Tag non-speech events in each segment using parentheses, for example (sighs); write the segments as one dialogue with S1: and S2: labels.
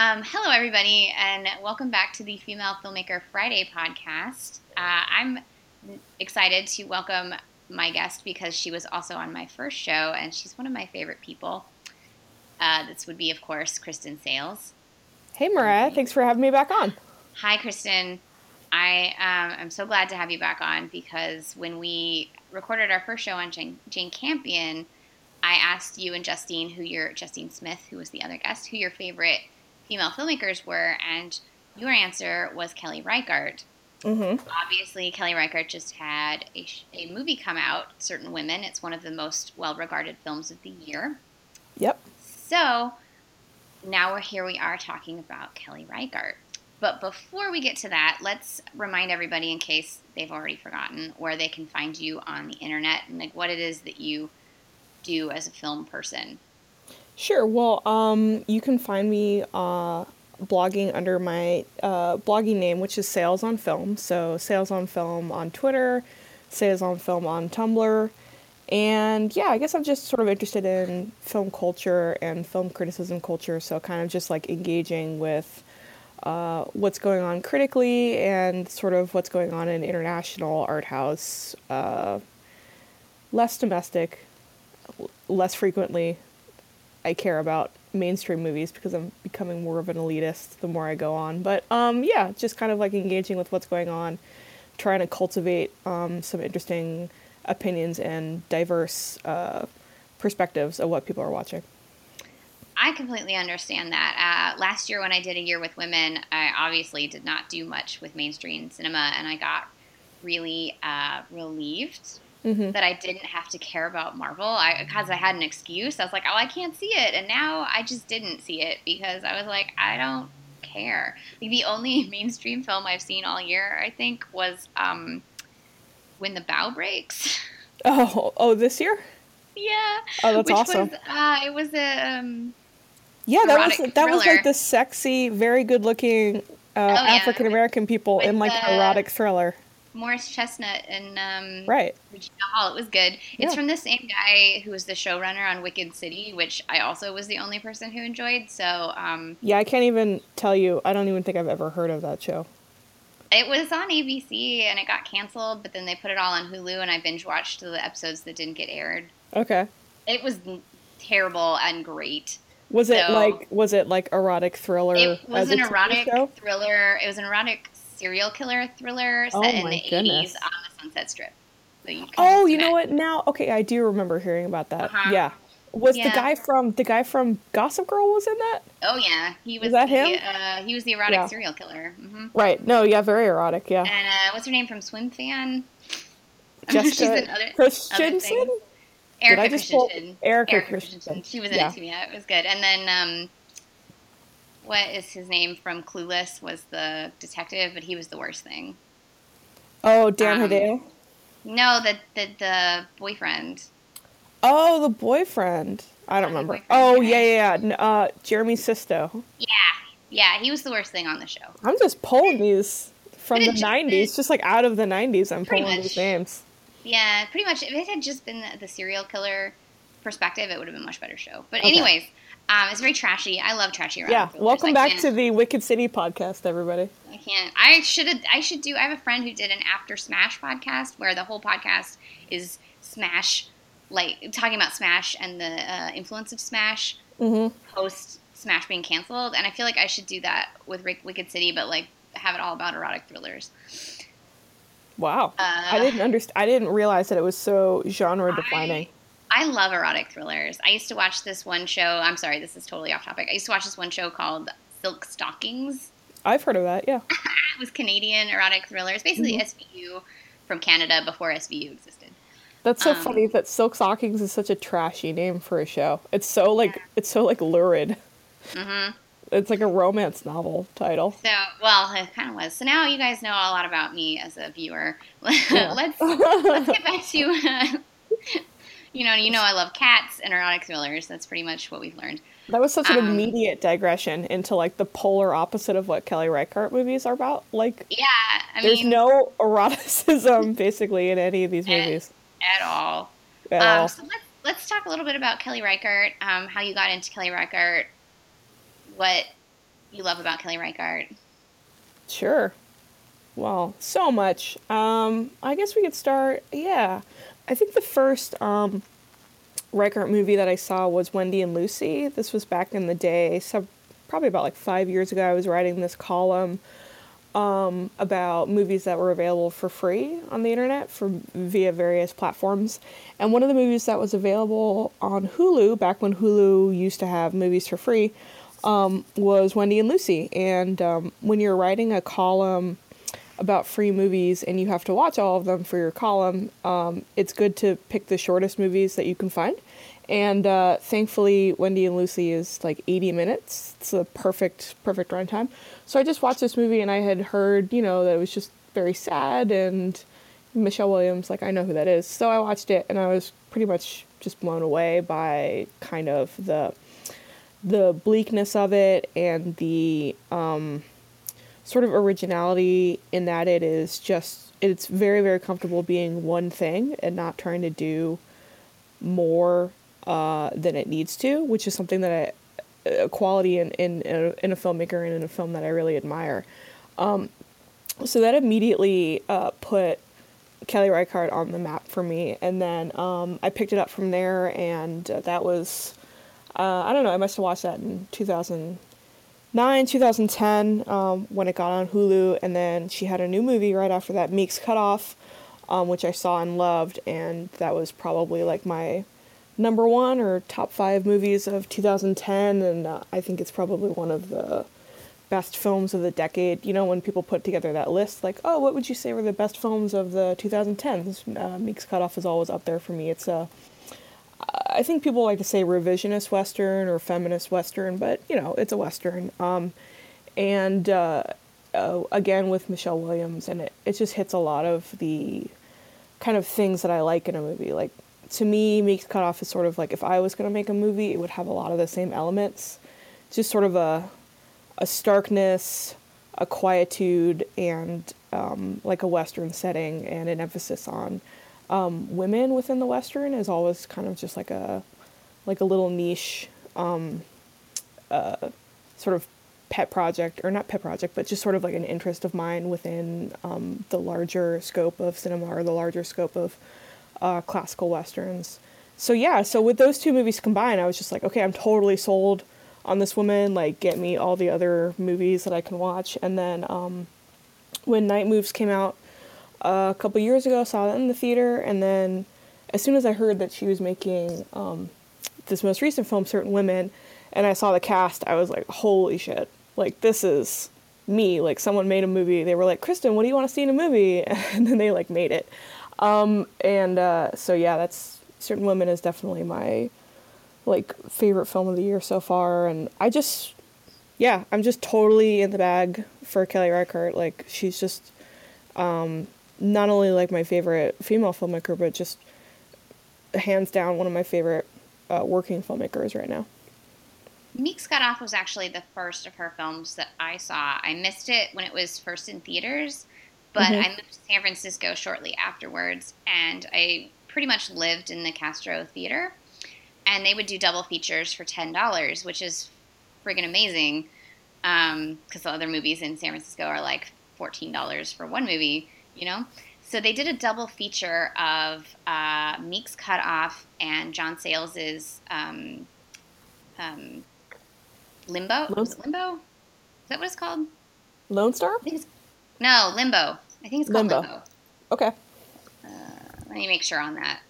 S1: Um, hello, everybody, and welcome back to the Female Filmmaker Friday podcast. Uh, I'm excited to welcome my guest because she was also on my first show, and she's one of my favorite people. Uh, this would be, of course, Kristen Sales.
S2: Hey, Mariah. Thanks for having me back on.
S1: Hi, Kristen. I um, am so glad to have you back on because when we recorded our first show on Jane, Jane Campion, I asked you and Justine, who your Justine Smith, who was the other guest, who your favorite female filmmakers were, and your answer was Kelly Reichardt.
S2: Mm-hmm.
S1: Obviously, Kelly Reichardt just had a, a movie come out, Certain Women. It's one of the most well regarded films of the year.
S2: Yep.
S1: So now we're here we are talking about Kelly Reichardt. But before we get to that, let's remind everybody, in case they've already forgotten, where they can find you on the internet and like what it is that you do as a film person.
S2: Sure. Well, um, you can find me uh, blogging under my uh, blogging name, which is Sales on Film. So Sales on Film on Twitter, Sales on Film on Tumblr. And yeah, I guess I'm just sort of interested in film culture and film criticism culture. So kind of just like engaging with uh, what's going on critically and sort of what's going on in international art house, uh, less domestic, less frequently. I care about mainstream movies because I'm becoming more of an elitist the more I go on. But um, yeah, just kind of like engaging with what's going on, trying to cultivate um, some interesting opinions and diverse uh, perspectives of what people are watching.
S1: I completely understand that. Uh, last year, when I did a year with women, I obviously did not do much with mainstream cinema, and I got really uh, relieved
S2: Mm-hmm.
S1: that I didn't have to care about Marvel because I, I had an excuse. I was like, oh, I can't see it, and now I just didn't see it because I was like, I don't care. Like, the only (laughs) mainstream film I've seen all year, I think, was um, When the Bow Breaks. (laughs)
S2: Oh, oh, this year?
S1: yeah.
S2: Oh, that's
S1: Which
S2: awesome.
S1: Was, uh, it was a. Um,
S2: Yeah, that was that was like the sexy, very good-looking uh,
S1: yeah.
S2: African American people
S1: With
S2: in like
S1: the-
S2: erotic thriller.
S1: Morris Chestnut and um,
S2: Right.
S1: Regina Hall. It was good. It's
S2: Yeah.
S1: from the same guy who was the showrunner on Wicked City, which I also was the only person who enjoyed. So um,
S2: Yeah, I can't even tell you. I don't even think I've ever heard of that show.
S1: it was on ABC and it got canceled, but then they put it all on Hulu, and I binge watched the episodes that didn't get aired.
S2: Okay.
S1: It was terrible and great.
S2: Was it
S1: So-
S2: like was it like erotic thriller?
S1: It was an erotic thriller. It was an erotic serial killer thriller set
S2: Oh
S1: in the
S2: goodness.
S1: 80s on the Sunset Strip. So you
S2: Oh, you know
S1: that.
S2: what? Now, okay, I do remember hearing about that.
S1: Uh-huh.
S2: Yeah. Was
S1: Yeah.
S2: the guy from the guy from Gossip Girl was in that?
S1: Oh yeah, he was, Is
S2: that
S1: the,
S2: him?
S1: Uh, he was the erotic
S2: Yeah.
S1: serial killer. hmm
S2: Right. No, yeah, very erotic. Yeah.
S1: And uh, what's her name from Swim Fan? (laughs)
S2: Jessica
S1: other, other
S2: Christensen?
S1: things. Erika
S2: I just pull-
S1: Christensen.
S2: Erika Christensen.
S1: She was in
S2: Yeah.
S1: it too. Yeah, it was good. And then um, what is his name from Clueless? Was the detective, but he was the worst thing.
S2: Oh, Dan
S1: Um,
S2: Hedaya.
S1: No, the the, the boyfriend.
S2: Oh, the boyfriend. I don't remember. Oh, yeah, yeah, yeah. Uh, Jeremy Sisto.
S1: Yeah, yeah, he was the worst thing on the show.
S2: I'm just pulling these from the
S1: just-
S2: 90s, just like out of the 90s. I'm pulling
S1: much.
S2: these names.
S1: Yeah, pretty much. If it had just been the, the serial killer perspective, it would have been a much better show. But
S2: Okay.
S1: anyways, um, it's very trashy. I love trashy.
S2: Yeah.
S1: thrillers.
S2: Welcome back to the Wicked City podcast, everybody.
S1: I can't. I should. I should do. I have a friend who did an after Smash podcast where the whole podcast is Smash, like talking about Smash and the uh, influence of Smash
S2: Mm-hmm.
S1: post Smash being canceled. And I feel like I should do that with Rick, Wicked City, but like have it all about erotic thrillers.
S2: Wow.
S1: Uh,
S2: I didn't understand. I didn't realize that it was so genre defining.
S1: I love erotic thrillers. I used to watch this one show. I'm sorry, this is totally off topic. I used to watch this one show called Silk Stockings.
S2: I've heard of that. Yeah. (laughs)
S1: It was Canadian erotic thrillers, basically
S2: Mhm.
S1: SVU from Canada before SVU existed.
S2: That's so
S1: Um,
S2: funny that Silk Stockings is such a trashy name for a show. It's so like it's so like lurid.
S1: Mm-hmm.
S2: It's like a romance novel title.
S1: So, well, it kind of was. So now you guys know a lot about me as a viewer. (laughs)
S2: Yeah.
S1: let's let's get back to, uh, you know, you know, I love cats and erotic thrillers. That's pretty much what we've learned.
S2: That was such an
S1: Um,
S2: immediate digression into like the polar opposite of what Kelly Reichardt movies are about. Like
S1: Yeah, I
S2: there's
S1: mean,
S2: no eroticism (laughs) basically in any of these
S1: Eh,
S2: movies
S1: at all.
S2: at
S1: Um,
S2: all.
S1: so let's let's talk a little bit about Kelly Reichardt. Um, how you got into Kelly Reichardt. What you love about Kelly Reichardt?
S2: Sure. Well, so much. Um, I guess we could start. Yeah, I think the first um, Reichardt movie that I saw was Wendy and Lucy. This was back in the day, so probably about like five years ago. I was writing this column um, about movies that were available for free on the internet for via various platforms. And one of the movies that was available on Hulu back when Hulu used to have movies for free um, was Wendy and Lucy. And um, when you're writing a column about free movies and you have to watch all of them for your column, um, it's good to pick the shortest movies that you can find. And uh, thankfully, Wendy and Lucy is like 80 minutes. It's a perfect, perfect runtime. So I just watched this movie and I had heard, you know, that it was just very sad and Michelle Williams, like I know who that is. So I watched it and I was pretty much just blown away by kind of the the bleakness of it and the um, sort of originality in that it is just it's very very comfortable being one thing and not trying to do more uh, than it needs to, which is something that I, a quality in in in a, filmmaker and in a film that I really admire. Um, so that immediately uh, put Kelly Reichardt on the map for me, and then um, I picked it up from there, and uh, that was uh, I don't know I must have watched that in 2009, 2010 um, when it got on Hulu, and then she had a new movie right after that, Meek's Cutoff, um, which I saw and loved, and that was probably like my number one or top five movies of 2010, and uh, I think it's probably one of the best films of the decade. You know, when people put together that list, like, oh, what would you say were the best films of the 2010s? Uh, Meek's Cutoff is always up there for me. It's a, I think people like to say revisionist western or feminist western, but you know, it's a western. Um, and uh, uh, again with Michelle Williams, and it, it just hits a lot of the kind of things that I like in a movie, like to me, Meek's Cutoff is sort of like if I was going to make a movie, it would have a lot of the same elements. Just sort of a, a starkness, a quietude, and um, like a Western setting, and an emphasis on um, women within the Western is always kind of just like a like a little niche um, uh, sort of pet project, or not pet project, but just sort of like an interest of mine within um, the larger scope of cinema or the larger scope of uh, classical westerns. So yeah, so with those two movies combined, I was just like, okay, I'm totally sold on this woman. Like, get me all the other movies that I can watch. And then um, when Night Moves came out a couple years ago, saw that in the theater. And then as soon as I heard that she was making um, this most recent film, Certain Women, and I saw the cast, I was like, holy shit! Like this is me. Like someone made a movie. They were like, Kristen, what do you want to see in a movie? (laughs) And then they like made it. Um, and uh, so yeah, that's Certain Women is definitely my like favorite film of the year so far, and I just yeah, I'm just totally in the bag for Kelly Reichardt. Like she's just um, not only like my favorite female filmmaker, but just hands down one of my favorite uh, working filmmakers right now.
S1: Meek's Cutoff was actually the first of her films that I saw. I missed it when it was first in theaters, but mm-hmm. I moved to San Francisco shortly afterwards, and I pretty much lived in the Castro Theater. And they would do double features for ten dollars, which is friggin' amazing. Because um, the other movies in San Francisco are like fourteen dollars for one movie, you know. So they did a double feature of uh, Meek's Cutoff and John Sayles' um, um, Limbo. Lone- Limbo? Is that what it's called?
S2: Lone Star?
S1: No, Limbo. I think it's called Limbo. Limbo.
S2: Okay.
S1: Uh, let me make sure on that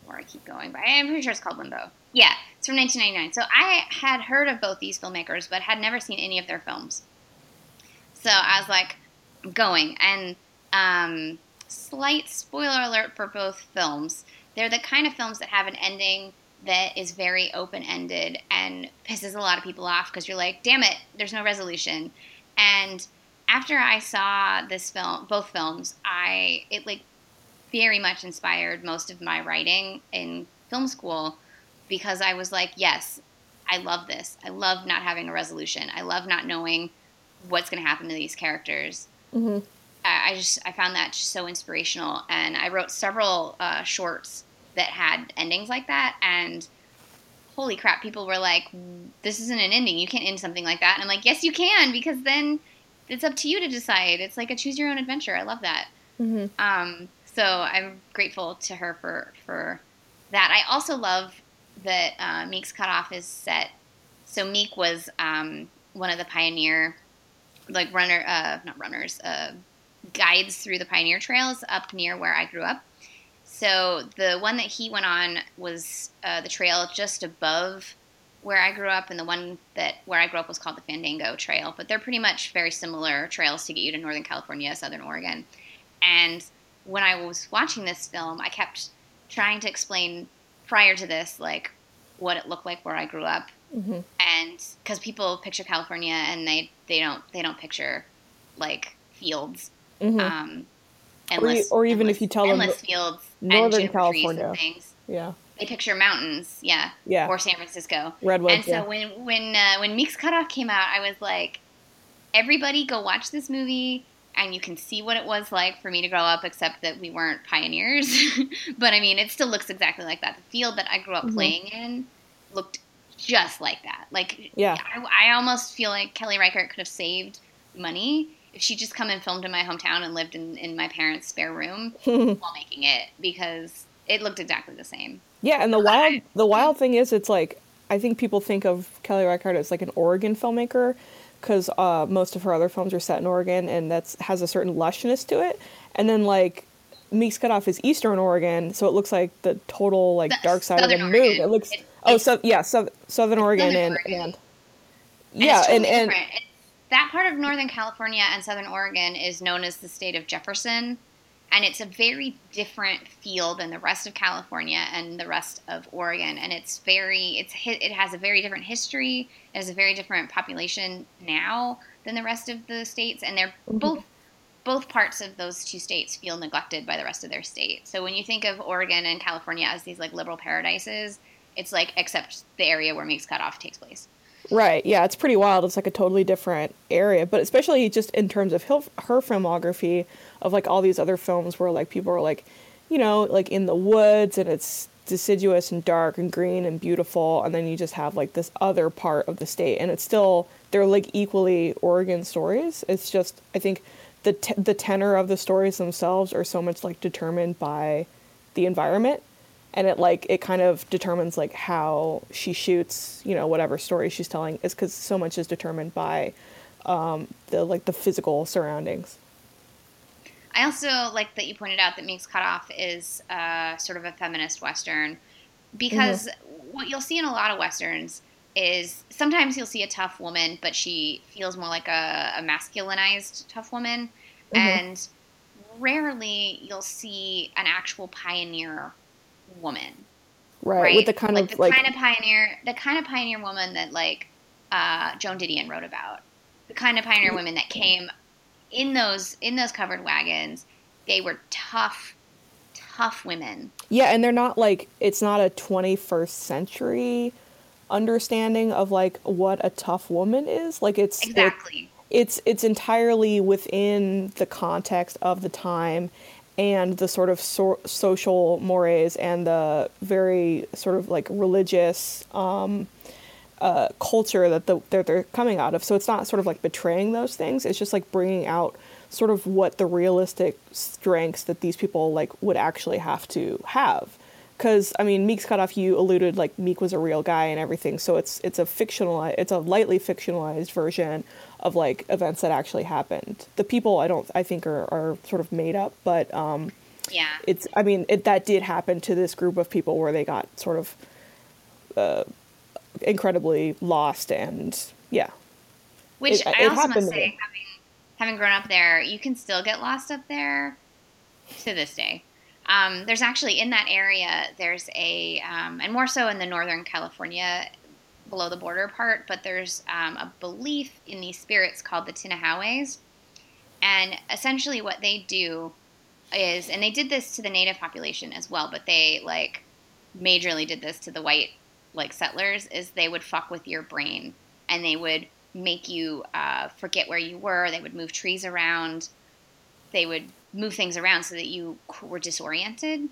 S1: before I keep going. But I'm pretty sure it's called Limbo. Yeah, it's from 1999. So I had heard of both these filmmakers, but had never seen any of their films. So I was like, going. And um, slight spoiler alert for both films. They're the kind of films that have an ending that is very open ended and pisses a lot of people off because you're like, damn it, there's no resolution. And after I saw this film, both films, I it like very much inspired most of my writing in film school because I was like, yes, I love this. I love not having a resolution. I love not knowing what's going to happen to these characters. Mm-hmm. I, just I found that just so inspirational, and I wrote several uh, shorts that had endings like that, and holy crap, people were like, this isn't an ending. You can't end something like that. And I'm like, yes, you can, because then it's up to you to decide. It's like a choose your own adventure. I love that.
S2: Mm-hmm.
S1: Um, so I'm grateful to her for, for that. I also love that uh, Meek's Cutoff is set. So Meek was um, one of the pioneer, like runner, uh, not runners, uh, guides through the pioneer trails up near where I grew up. So the one that he went on was uh, the trail just above where I grew up, and the one that where I grew up was called the Fandango Trail. But they're pretty much very similar trails to get you to Northern California, Southern Oregon. And when I was watching this film, I kept trying to explain prior to this, like what it looked like where I grew up,
S2: Mm-hmm.
S1: and because people picture California and they they don't they don't picture like fields,
S2: Mm-hmm.
S1: um,
S2: Or,
S1: endless,
S2: or even
S1: endless,
S2: if you tell them
S1: endless fields,
S2: Northern
S1: and juniper trees
S2: California.
S1: things.
S2: yeah,
S1: They picture mountains, yeah,
S2: yeah,
S1: or San Francisco.
S2: redwoods.
S1: and so
S2: yeah.
S1: when when uh, when Meek's Cutoff came out, I was like, everybody go watch this movie, and you can see what it was like for me to grow up. Except that we weren't pioneers, (laughs) but I mean, it still looks exactly like that. The field that I grew up
S2: Mhm.
S1: playing in looked just like that. Like,
S2: Yeah.
S1: I, I almost feel like Kelly Reichardt could have saved money if she just come and filmed in my hometown and lived in, in my parents' spare room (laughs) while making it because it looked exactly the same.
S2: Yeah, and the wild the wild thing is, it's like I think people think of Kelly Reichardt as like an Oregon filmmaker because uh, most of her other films are set in Oregon, and that's has a certain lushness to it. And then like Meek's Cutoff is Eastern Oregon, so it looks like the total like dark side of the moon.
S1: Oregon.
S2: It looks
S1: It-
S2: oh so yeah, so, Southern Oregon
S1: Southern
S2: and
S1: Oregon.
S2: and
S1: And
S2: yeah, and and
S1: that part of Northern California and Southern Oregon is known as the state of Jefferson, and it's a very different feel than the rest of California and the rest of Oregon. And it's very, it's it has a very different history. It has a very different population now than the rest of the states, and they're
S2: Mhm.
S1: both both parts of those two states feel neglected by the rest of their state. So when you think of Oregon and California as these like liberal paradises, it's like except the area where Meek's Cutoff takes place.
S2: Right. Yeah, it's pretty wild. It's like a totally different area, but especially just in terms of her, filmography of like all these other films where like people are like, you know, like in the woods and it's deciduous and dark and green and beautiful and then you just have like this other part of the state and it's still they're like equally Oregon stories. It's just I think the t- the tenor of the stories themselves are so much like determined by the environment and it like it kind of determines like how she shoots you know whatever story she's telling is because so much is determined by um, the like the physical surroundings.
S1: I also like that you pointed out that Meek's Cutoff is uh, sort of a feminist western because what you'll see in a lot of westerns is sometimes you'll see a tough woman, but she feels more like a, a masculinized tough woman,
S2: Mhm.
S1: and rarely you'll see an actual pioneer woman
S2: right, with the kind
S1: like
S2: of
S1: the
S2: like
S1: kind of pioneer, the kind of pioneer woman that like uh, Joan Didion wrote about, the kind of pioneer women that came in those in those covered wagons. They were tough, tough women.
S2: yeah and they're not like it's not a 21st century understanding of like what a tough woman is like it's it-
S1: Exactly.
S2: it's it's entirely within the context of the time and the sort of so- social mores and the very sort of like religious um, uh, culture that the, that they're coming out of. So it's not sort of like betraying those things. It's just like bringing out sort of what the realistic strengths that these people like would actually have to have. Because I mean, Meek's Cut Off. you alluded like Meek was a real guy and everything. So it's it's a fictionalized, it's a lightly fictionalized version of like events that actually happened. The people I don't I think are, are sort of made up, but um,
S1: Yeah.
S2: it's I mean it, that did happen to this group of people where they got sort of uh, incredibly lost and yeah
S1: Which
S2: it-
S1: I
S2: it
S1: also must say, having having grown up there, you can still get lost up there to this day. Um, there's actually in that area, there's a, um, and more so in the Northern California below the border part, but there's um, a belief in these spirits called the Tinahaways. And essentially, what they do is, and they did this to the native population as well, but they like majorly did this to the white like settlers, is they would fuck with your brain and they would make you uh, forget where you were. They would move trees around. They would move things around so that you were disoriented.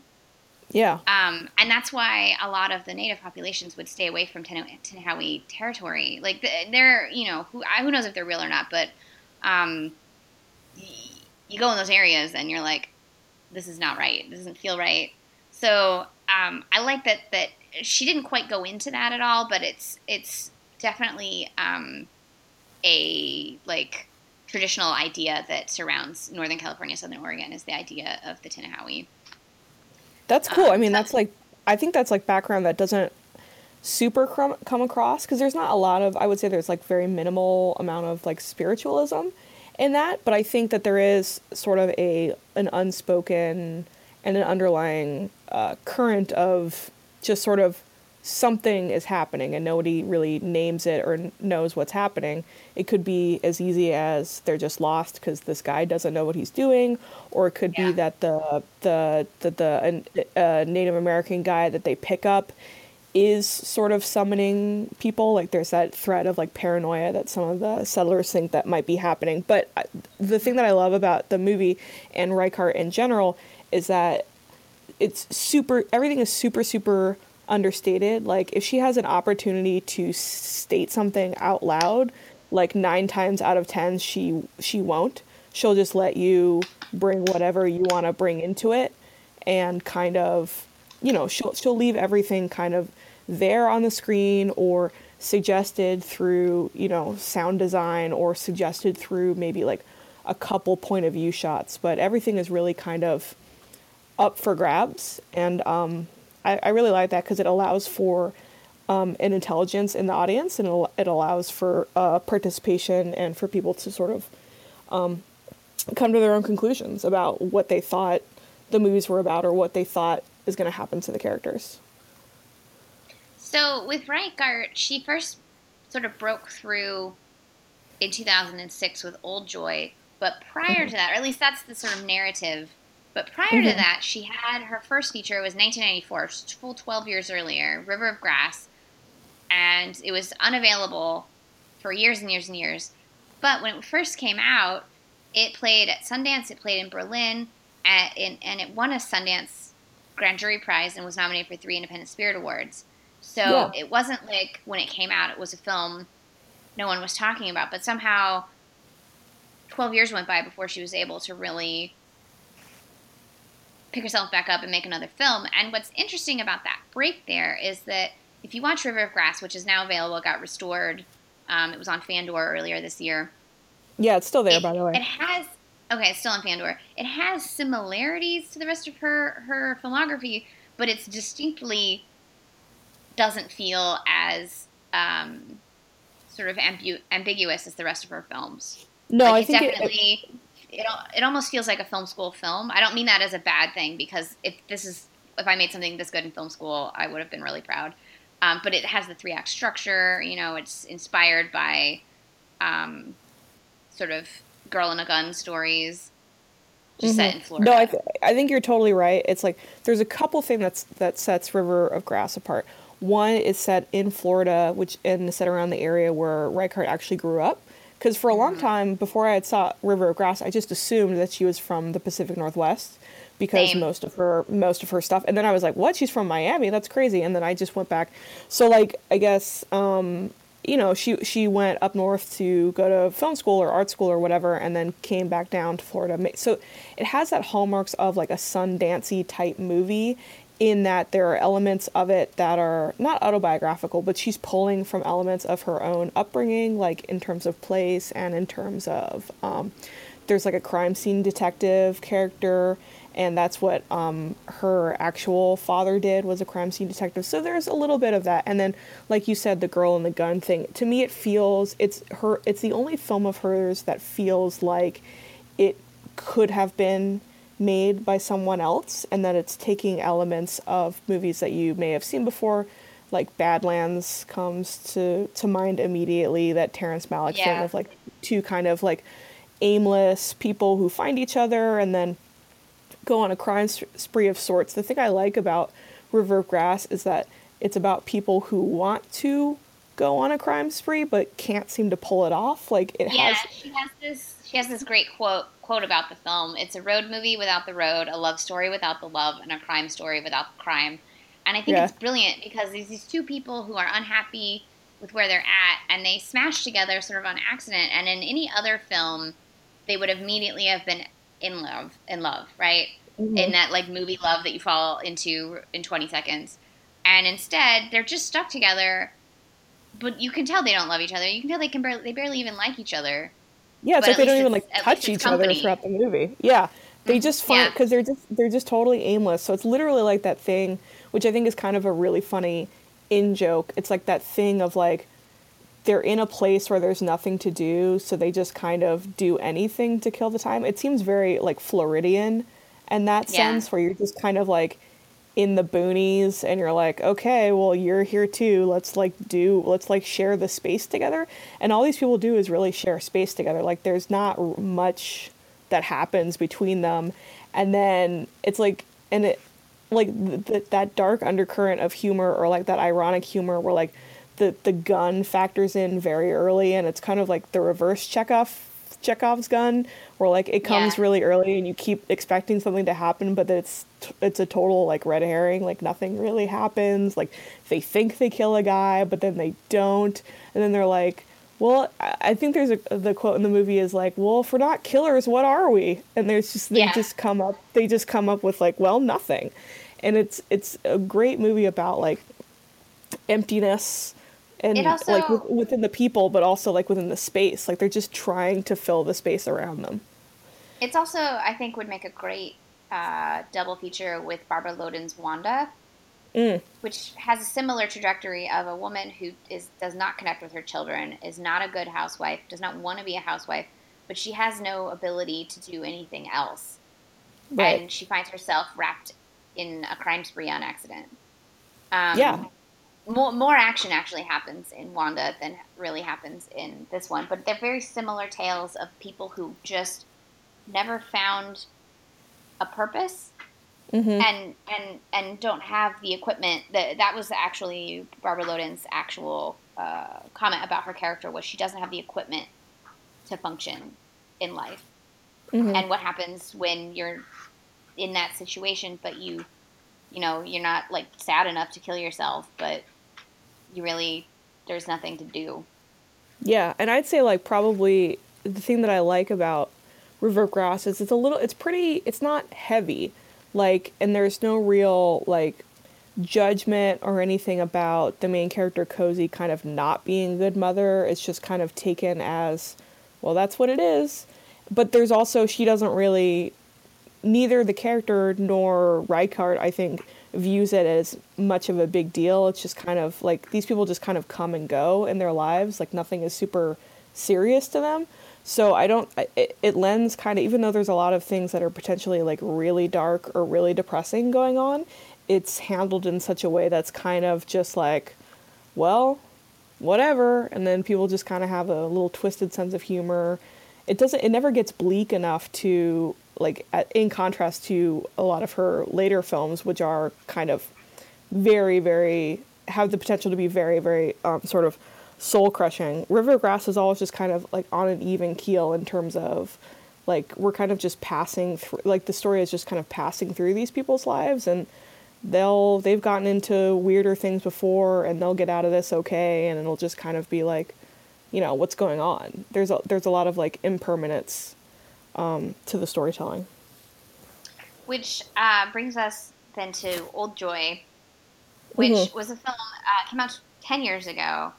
S2: Yeah.
S1: Um, and that's why a lot of the native populations would stay away from Tenochtitlan territory. Like they're, you know, who who knows if they're real or not, but um, you go in those areas and you're like, this is not right. This doesn't feel right. So um, I like that that she didn't quite go into that at all, but it's it's definitely um, a like traditional idea that surrounds Northern California, Southern Oregon is the idea of the Tinahowie.
S2: That's cool. Um, I mean, that's like I think that's like background that doesn't super come, come across because there's not a lot of I would say there's like very minimal amount of like spiritualism in that, but I think that there is sort of a an unspoken and an underlying uh, current of just sort of something is happening and nobody really names it or knows what's happening. It could be as easy as they're just lost because this guy doesn't know what he's doing, or it could yeah. be that the the the, the uh, Native American guy that they pick up is sort of summoning people. Like there's that threat of like paranoia that some of the settlers think that might be happening. But the thing that I love about the movie and Reichardt in general is that it's super. Everything is super super understated. Like if she has an opportunity to state something out loud, like 9 times out of 10 she she won't. She'll just let you bring whatever you want to bring into it and kind of you know, she'll she'll leave everything kind of there on the screen or suggested through, you know, sound design or suggested through maybe like a couple point of view shots, but everything is really kind of up for grabs and um, I, I really like that because it allows for um, an intelligence in the audience and it allows for uh, participation and for people to sort of um, come to their own conclusions about what they thought the movies were about or what they thought is going to happen to the characters.
S1: So with Reichardt, she first sort of broke through in 2006 with Old Joy, but prior mm-hmm. to that, or at least that's the sort of narrative but prior mm-hmm. to that, she had her first feature was 1994, full 12 years earlier, River of Grass, and it was unavailable for years and years and years. But when it first came out, it played at Sundance, it played in Berlin, at, in, and it won a Sundance Grand Jury Prize and was nominated for three Independent Spirit Awards. So yeah. it wasn't like when it came out, it was a film no one was talking about, but somehow 12 years went by before she was able to really pick herself back up and make another film. And what's interesting about that break there is that if you watch River of Grass, which is now available, got restored, um, it was on Fandor earlier this year.
S2: Yeah, it's still there,
S1: it,
S2: by the way.
S1: It has okay, it's still on Fandor. It has similarities to the rest of her her filmography, but it's distinctly doesn't feel as um, sort of ambu- ambiguous as the rest of her films.
S2: No,
S1: like,
S2: I think
S1: definitely. It, it it it almost feels like a film school film. I don't mean that as a bad thing because if this is if I made something this good in film school, I would have been really proud. Um, but it has the three act structure. You know, it's inspired by um, sort of girl in a gun stories. Just mm-hmm. set in Florida.
S2: No, I, th- I think you're totally right. It's like there's a couple things that's that sets River of Grass apart. One is set in Florida, which and set around the area where Reichardt actually grew up. Because for a long mm-hmm. time before I had saw River of Grass, I just assumed that she was from the Pacific Northwest because Same. most of her most of her stuff. And then I was like, "What? She's from Miami? That's crazy." And then I just went back. So like, I guess um, you know, she she went up north to go to film school or art school or whatever, and then came back down to Florida. So it has that hallmarks of like a Sundancey type movie, in that there are elements of it that are not autobiographical, but she's pulling from elements of her own upbringing, like in terms of place and in terms of um, there's like a crime scene detective character, and that's what um, her actual father did was a crime scene detective. So there's a little bit of that, and then like you said, the girl and the gun thing. To me, it feels it's her. It's the only film of hers that feels like it could have been made by someone else and that it's taking elements of movies that you may have seen before like Badlands comes to to mind immediately that Terrence Malick yeah. thing of like two kind of like aimless people who find each other and then go on a crime spree of sorts. The thing I like about River of Grass is that it's about people who want to go on a crime spree but can't seem to pull it off. Like it
S1: yeah,
S2: has.
S1: she has this. She has this great quote quote about the film. It's a road movie without the road, a love story without the love, and a crime story without the crime. And I think
S2: Yeah.
S1: it's brilliant because these these two people who are unhappy with where they're at, and they smash together sort of on accident. And in any other film, they would immediately have been in love, in love, right?
S2: Mhm.
S1: In that like movie love that you fall into in 20 seconds. And instead, they're just stuck together. But you can tell they don't love each other. You can tell they can barely, they barely even like each other.
S2: Yeah, it's
S1: But
S2: like they don't even like touch each other throughout the movie. Yeah, they
S1: Mm,
S2: just find
S1: yeah.
S2: because they're just they're just totally aimless. So it's literally like that thing, which I think is kind of a really funny in joke. It's like that thing of like they're in a place where there's nothing to do, so they just kind of do anything to kill the time. It seems very like Floridian in that
S1: Yeah.
S2: sense, where you're just kind of like in the boonies and you're like okay well you're here too. Let's like do let's like share the space together. And all these people do is really share space together. Like there's not much that happens between them. And then it's like and it like th- that dark undercurrent of humor or like that ironic humor where like the the gun factors in very early and it's kind of like the reverse Chekhov Chekhov's gun where like it comes
S1: Yeah.
S2: really early and you keep expecting something to happen but it's it's a total like red herring like nothing really happens like they think they kill a guy but then they don't and then they're like well I I think there's a the quote in the movie is like well if we're not killers what are we and there's just they
S1: Yeah.
S2: just come up they just come up with like well nothing and it's it's a great movie about like emptiness and
S1: also-
S2: like with, within the people but also like within the space like they're just trying to fill the space around them
S1: It's also, I think, would make a great uh, double feature with Barbara Loden's Wanda,
S2: Mm.
S1: which has a similar trajectory of a woman who is does not connect with her children, is not a good housewife, does not want to be a housewife, but she has no ability to do anything else,
S2: right
S1: and she finds herself wrapped in a crime spree on accident. Um,
S2: Yeah.
S1: More, more action actually happens in Wanda than really happens in this one, but they're very similar tales of people who just never found a purpose
S2: hmm
S1: and and and don't have the equipment that that was actually Barbara Loden's actual uh, comment about her character was she doesn't have the equipment to function in life.
S2: Hmm
S1: and what happens when you're in that situation but you you know you're not like sad enough to kill yourself but you really there's nothing to do
S2: Yeah, and I'd say like probably the thing that I like about River Grass is it's a little it's pretty it's not heavy. Like and there's no real like judgment or anything about the main character Cozy kind of not being a good mother. It's just kind of taken as well that's what it is. But there's also she doesn't really neither the character nor Reichardt, I think, views it as much of a big deal. It's just kind of like these people just kind of come and go in their lives. Like nothing is super serious to them. So I don't. It, it lends kind of even though there's a lot of things that are potentially like really dark or really depressing going on. It's handled in such a way that's kind of just like, well, whatever and then people just kind of have a little twisted sense of humor it doesn't it never gets bleak enough to like at, in contrast to a lot of her later films which are kind of very very have the potential to be very very um, sort of soul crushing river grass is always just kind of like on an even keel in terms of like we're kind of just passing through like the story is just kind of passing through these people's lives and they'll they've gotten into weirder things before and they'll get out of this okay and it'll just kind of be like you know what's going on? There's a there's a lot of like impermanence um, to the storytelling
S1: which uh, brings us then to Old Joy, which
S2: Mhm.
S1: was a film uh, came out ten years ago.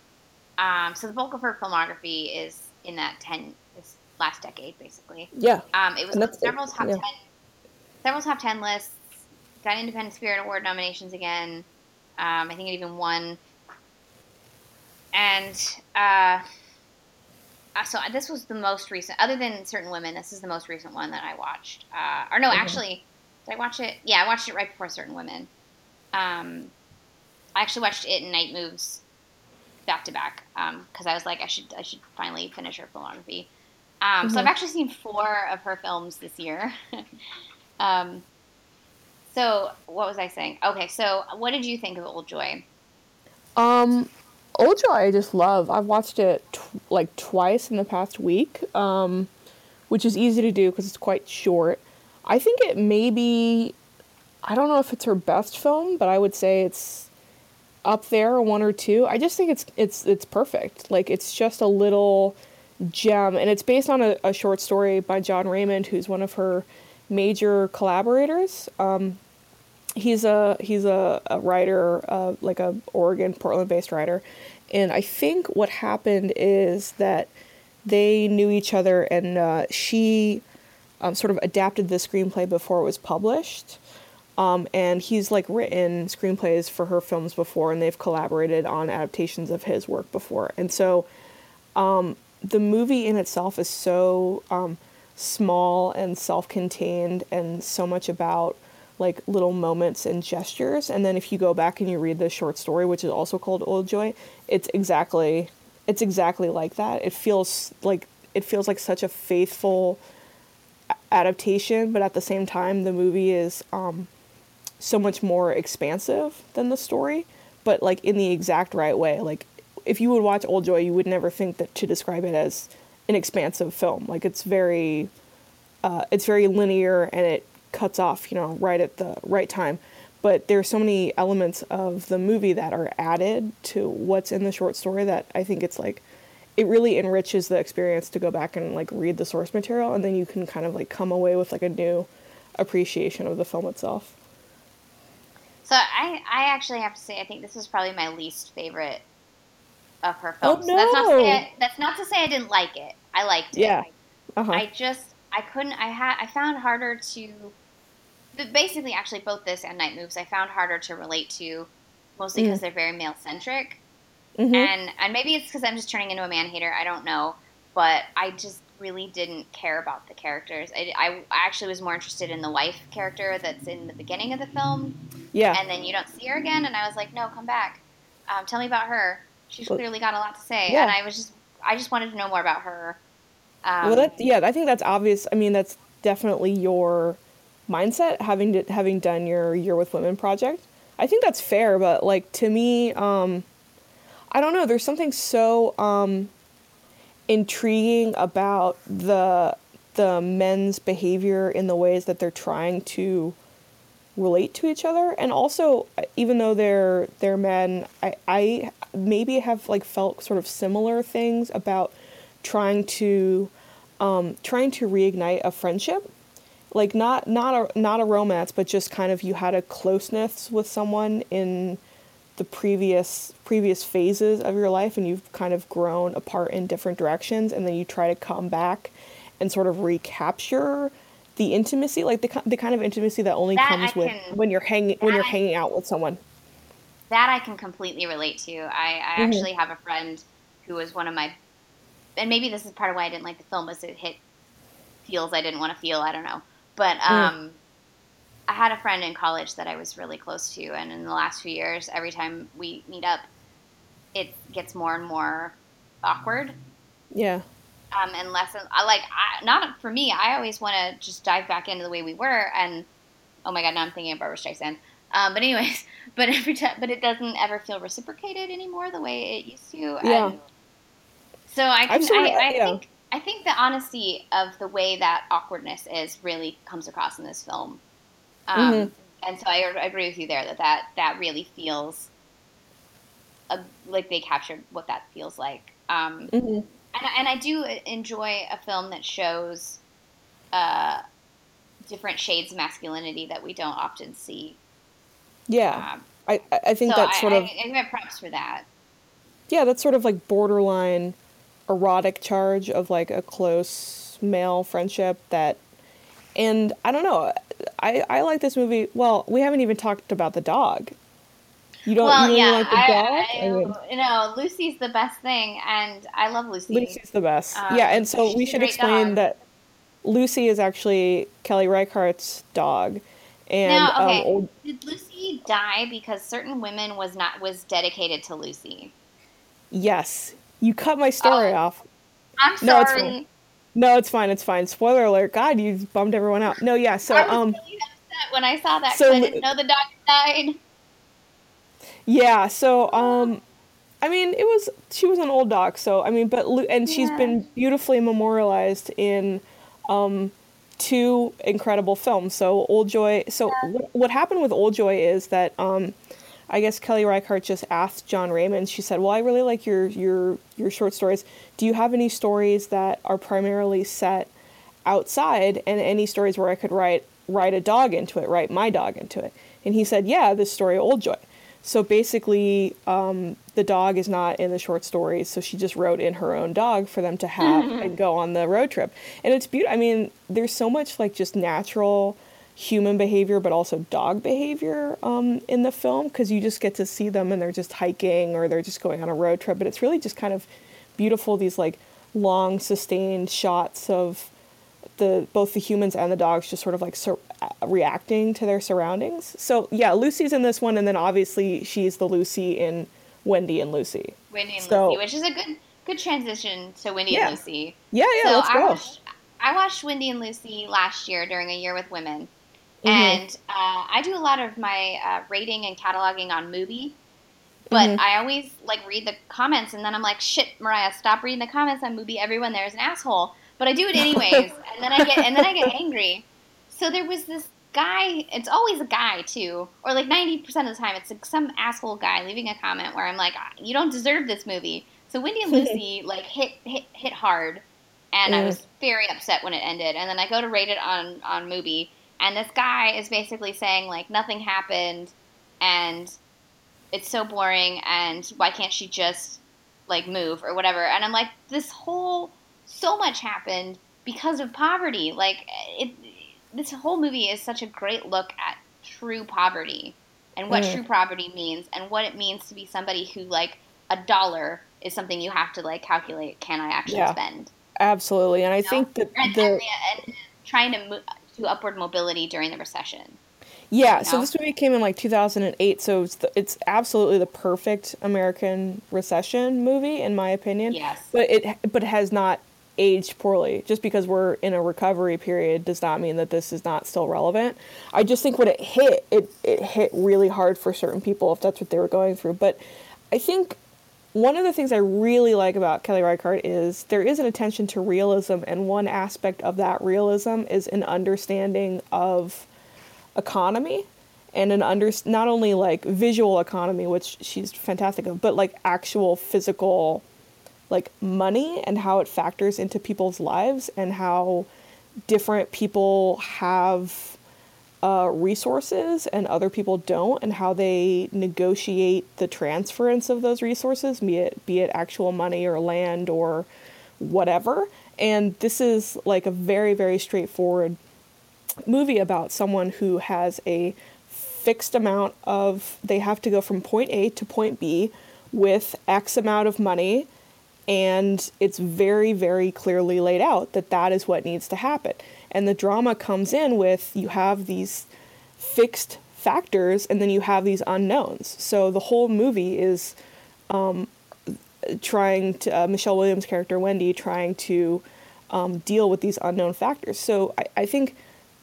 S1: Um, so the bulk of her filmography is in that ten this last decade, basically.
S2: yeah
S1: Um, it was on several top
S2: yeah.
S1: ten, several top ten lists. Got Independent Spirit Award nominations again. Um, I think it even won. And uh, so this was the most recent, other than Certain Women. This is the most recent one that I watched. Uh, or no,
S2: Mhm.
S1: actually, did I watch it? Yeah, I watched it right before Certain Women. Um, I actually watched it and Night Moves back to back because I was like, I should, I should finally finish her filmography. Um, So I've
S2: Mhm.
S1: actually seen four of her films this year. (laughs) um, so what was I saying? Okay, so what did you think of Old Joy?
S2: um Old I just love. I've watched it tw- like twice in the past week, um, which is easy to do because it's quite short. I think it may be, I don't know if it's her best film, but I would say it's up there, one or two. I just think it's it's it's perfect. Like it's just a little gem, and it's based on a, a short story by Jon Raymond, who's one of her major collaborators. Um, he's a he's a, a writer, uh, like a Oregon, Portland-based writer, and I think what happened is that they knew each other, and uh, she um, sort of adapted the screenplay before it was published. Um, and he's like written screenplays for her films before, and they've collaborated on adaptations of his work before. And so, um, the movie in itself is so um, small and self-contained, and so much about like little moments and gestures. And then if you go back and you read the short story, which is also called Old Joy, it's exactly it's exactly like that. It feels like it feels like such a faithful adaptation, but at the same time, the movie is um, so much more expansive than the story, but like in the exact right way. Like if you would watch Old Joy, you would never think that to describe it as an expansive film. Like it's very, uh, it's very linear and it cuts off, you know, right at the right time. But there's so many elements of the movie that are added to what's in the short story that I think it's like it really enriches the experience to go back and like read the source material and then you can kind of like come away with like a new appreciation of the film itself.
S1: So I, I actually have to say I think this is probably my least favorite of her films.
S2: Oh, no.
S1: that's not to say I, that's not to say I didn't like it. I liked it.
S2: Yeah. Uh-huh.
S1: I just I couldn't I had I found harder to basically actually both this and Night Moves I found harder to relate to mostly because mm. they're very male centric. Mm-hmm. And and maybe it's because I'm just turning into a man hater. I don't know, but I just really didn't care about the characters. I, I, I actually was more interested in the wife character that's in the beginning of the film.
S2: Yeah.
S1: And then you don't see her again, and I was like, no, come back. Um, tell me about her. She's clearly got a lot to say, yeah. and I was just I just wanted to know more about her.
S2: Um, well, that, yeah, I think that's obvious. I mean, that's definitely your mindset having to, having done your year with women project. I think that's fair, but like to me, um, I don't know. There's something so um, intriguing about the the men's behavior in the ways that they're trying to relate to each other, and also even though they're they're men, I I maybe have like felt sort of similar things about trying to um, trying to reignite a friendship like not not a not a romance but just kind of you had a closeness with someone in the previous previous phases of your life and you've kind of grown apart in different directions and then you try to come back and sort of recapture the intimacy like the, the kind of intimacy that only that comes with when you're hanging when you're I, hanging out with someone.
S1: That i can completely relate to. I, I mm-hmm. actually have a friend who was one of my and maybe this is part of why i didn't like the film was it hit feels i didn't want to feel i don't know but um, mm. I had a friend in college that I was really close to, and in the last few years, every time we meet up, it gets more and more awkward.
S2: Yeah.
S1: Um, and less, I like, I, not for me. I always want to just dive back into the way we were, and oh my god, now I'm thinking of Barbra Streisand. Um, but anyways, (laughs) but every time, but it doesn't ever feel reciprocated anymore the way it used to.
S2: Yeah.
S1: And so I, can, I, I yeah. think, I think the honesty of the way that awkwardness is really comes across in this film. Um, mm-hmm. And so I, I, agree with you there that that, that really feels a, like they captured what that feels like. Um, mm-hmm. and, and, I do enjoy a film that shows uh, different shades of masculinity that we don't often see.
S2: Yeah, um, I I think so that's sort
S1: I,
S2: of.
S1: I, I give props for that.
S2: Yeah, that's sort of like borderline erotic charge of like a close male friendship that and I don't know. I, I like this movie. Well, we haven't even talked about the dog. You don't
S1: well,
S2: really
S1: yeah,
S2: like the
S1: I,
S2: dog?
S1: I, I mean, you know, Lucy's the best thing, and I love Lucy.
S2: Lucy's the best. Um, yeah, and so we should explain dog. that Lucy is actually Kelly Reichardt's dog. And
S1: now,
S2: um,
S1: okay,
S2: um, old...
S1: did Lucy die because certain women was not was dedicated to Lucy?
S2: Yes, you cut my story
S1: oh,
S2: off.
S1: I'm sorry.
S2: No, no, it's fine. It's fine. Spoiler alert. God, you bummed everyone out. No, yeah. So
S1: I was
S2: um,
S1: really upset when I saw that. So I didn't know the dog died.
S2: Yeah. So um, I mean, it was she was an old doc, so I mean, but and she's
S1: Yeah.
S2: been beautifully memorialized in um, two incredible films. So Old Joy. So what, what happened with Old Joy is that um, I guess Kelly Reichardt just asked Jon Raymond. She said, "Well, I really like your your your short stories. Do you have any stories that are primarily set outside, and any stories where I could write write a dog into it, write my dog into it?" And he said, "Yeah, this story, Old Joy." So basically, um, the dog is not in the short stories, so she just wrote in her own dog for them to have (laughs) and go on the road trip. And it's beautiful. I mean, there's so much like just natural human behavior, but also dog behavior um, in the film because you just get to see them and they're just hiking or they're just going on a road trip. But it's really just kind of beautiful. These like long, sustained shots of the both the humans and the dogs just sort of like sur- uh, reacting to their surroundings. So yeah, Lucy's in this one, and then obviously she's the Lucy in Wendy and Lucy.
S1: Wendy and
S2: So-
S1: Lucy, which is a good good transition to Wendy
S2: Yeah.
S1: and Lucy.
S2: Yeah, yeah,
S1: so
S2: let's
S1: I
S2: go.
S1: watched I watched Wendy and Lucy last year during a year with women,
S2: Mhm.
S1: and uh, I do a lot of my uh, rating and cataloging on Mubi. But
S2: Mhm.
S1: I always like read the comments, and then I'm like, "Shit, Mariah, stop reading the comments on Mubi. Everyone there is an asshole." But I do it anyways, (laughs) and then I get and then I get angry. So there was this guy. It's always a guy too, or like ninety percent of the time, it's like some asshole guy leaving a comment where I'm like, "You don't deserve this movie." So Wendy and Lucy (laughs) like hit hit hit hard, and I
S2: Mm.
S1: was very upset when it ended. And then I go to rate it on on Mubi, and this guy is basically saying like nothing happened, and it's so boring, and why can't she just like move or whatever? And I'm like, this whole so much happened because of poverty. Like it, this whole movie is such a great look at true poverty and what
S2: Mm.
S1: true poverty means and what it means to be somebody who like a dollar is something you have to like calculate. Can I actually
S2: Yeah.
S1: spend?
S2: Absolutely, and I
S1: You know?
S2: think that
S1: and,
S2: the
S1: and, and trying to move to upward mobility during the recession.
S2: Yeah, so
S1: know?
S2: this movie came in like 2008, so it's the, it's absolutely the perfect American recession movie in my opinion.
S1: Yes.
S2: But it but it has not aged poorly. Just because we're in a recovery period does not mean that this is not still relevant. I just think when it hit, it it hit really hard for certain people if that's what they were going through. But I think one of the things I really like about Kelly Reichardt is there is an attention to realism, and one aspect of that realism is an understanding of economy and an under not only like visual economy which she's fantastic of but like actual physical like money and how it factors into people's lives and how different people have uh, resources and other people don't and how they negotiate the transference of those resources be it be it actual money or land or whatever. And this is like a very very straightforward movie about someone who has a fixed amount of they have to go from point A to point B with X amount of money and it's very very clearly laid out that that is what needs to happen and the drama comes in with you have these fixed factors and then you have these unknowns. So the whole movie is um, trying to uh, michelle williams character wendy trying to um, deal with these unknown factors. So I, I think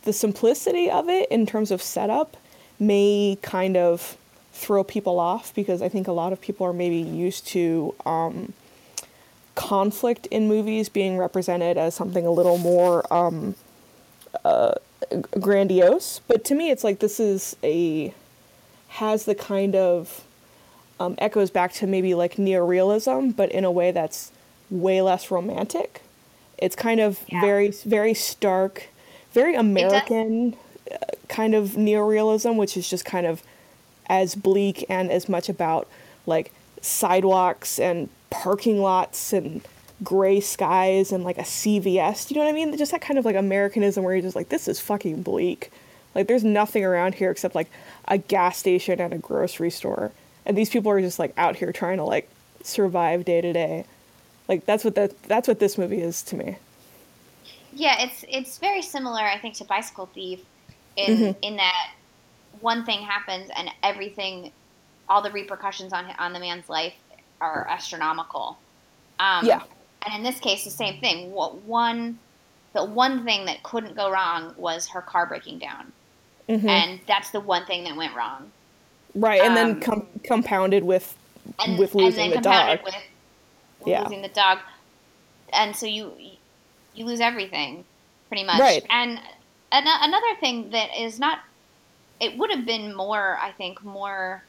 S2: the simplicity of it in terms of setup may kind of throw people off because I think a lot of people are maybe used to um, conflict in movies being represented as something a little more um, uh, grandiose. But to me, it's like this is a has the kind of um, echoes back to maybe like neorealism, but in a way that's way less romantic. It's kind of
S1: Yeah.
S2: very very stark, very American uh, kind of neorealism, which is just kind of as bleak and as much about like sidewalks and parking lots and gray skies and like a CVS. Do you know what I mean? Just that kind of like Americanism where you're just like, this is fucking bleak. Like there's nothing around here except like a gas station and a grocery store. And these people are just like out here trying to like survive day to day. Like that's what that that's what this movie is to me.
S1: Yeah, it's it's very similar, I think, to Bicycle Thief, in
S2: Mhm.
S1: in that one thing happens and everything, all the repercussions on on the man's life are astronomical. Um,
S2: Yeah.
S1: And in this case, the same thing. What one, the one thing that couldn't go wrong was her car breaking down,
S2: Mhm.
S1: and that's the one thing that went wrong.
S2: Right, and then
S1: Um,
S2: com- compounded with
S1: and,
S2: with losing
S1: and then
S2: the
S1: compounded
S2: dog.
S1: with
S2: Yeah.
S1: losing the dog, and so you you lose everything pretty much.
S2: Right.
S1: And an- another thing that is not, it would have been more, I think, more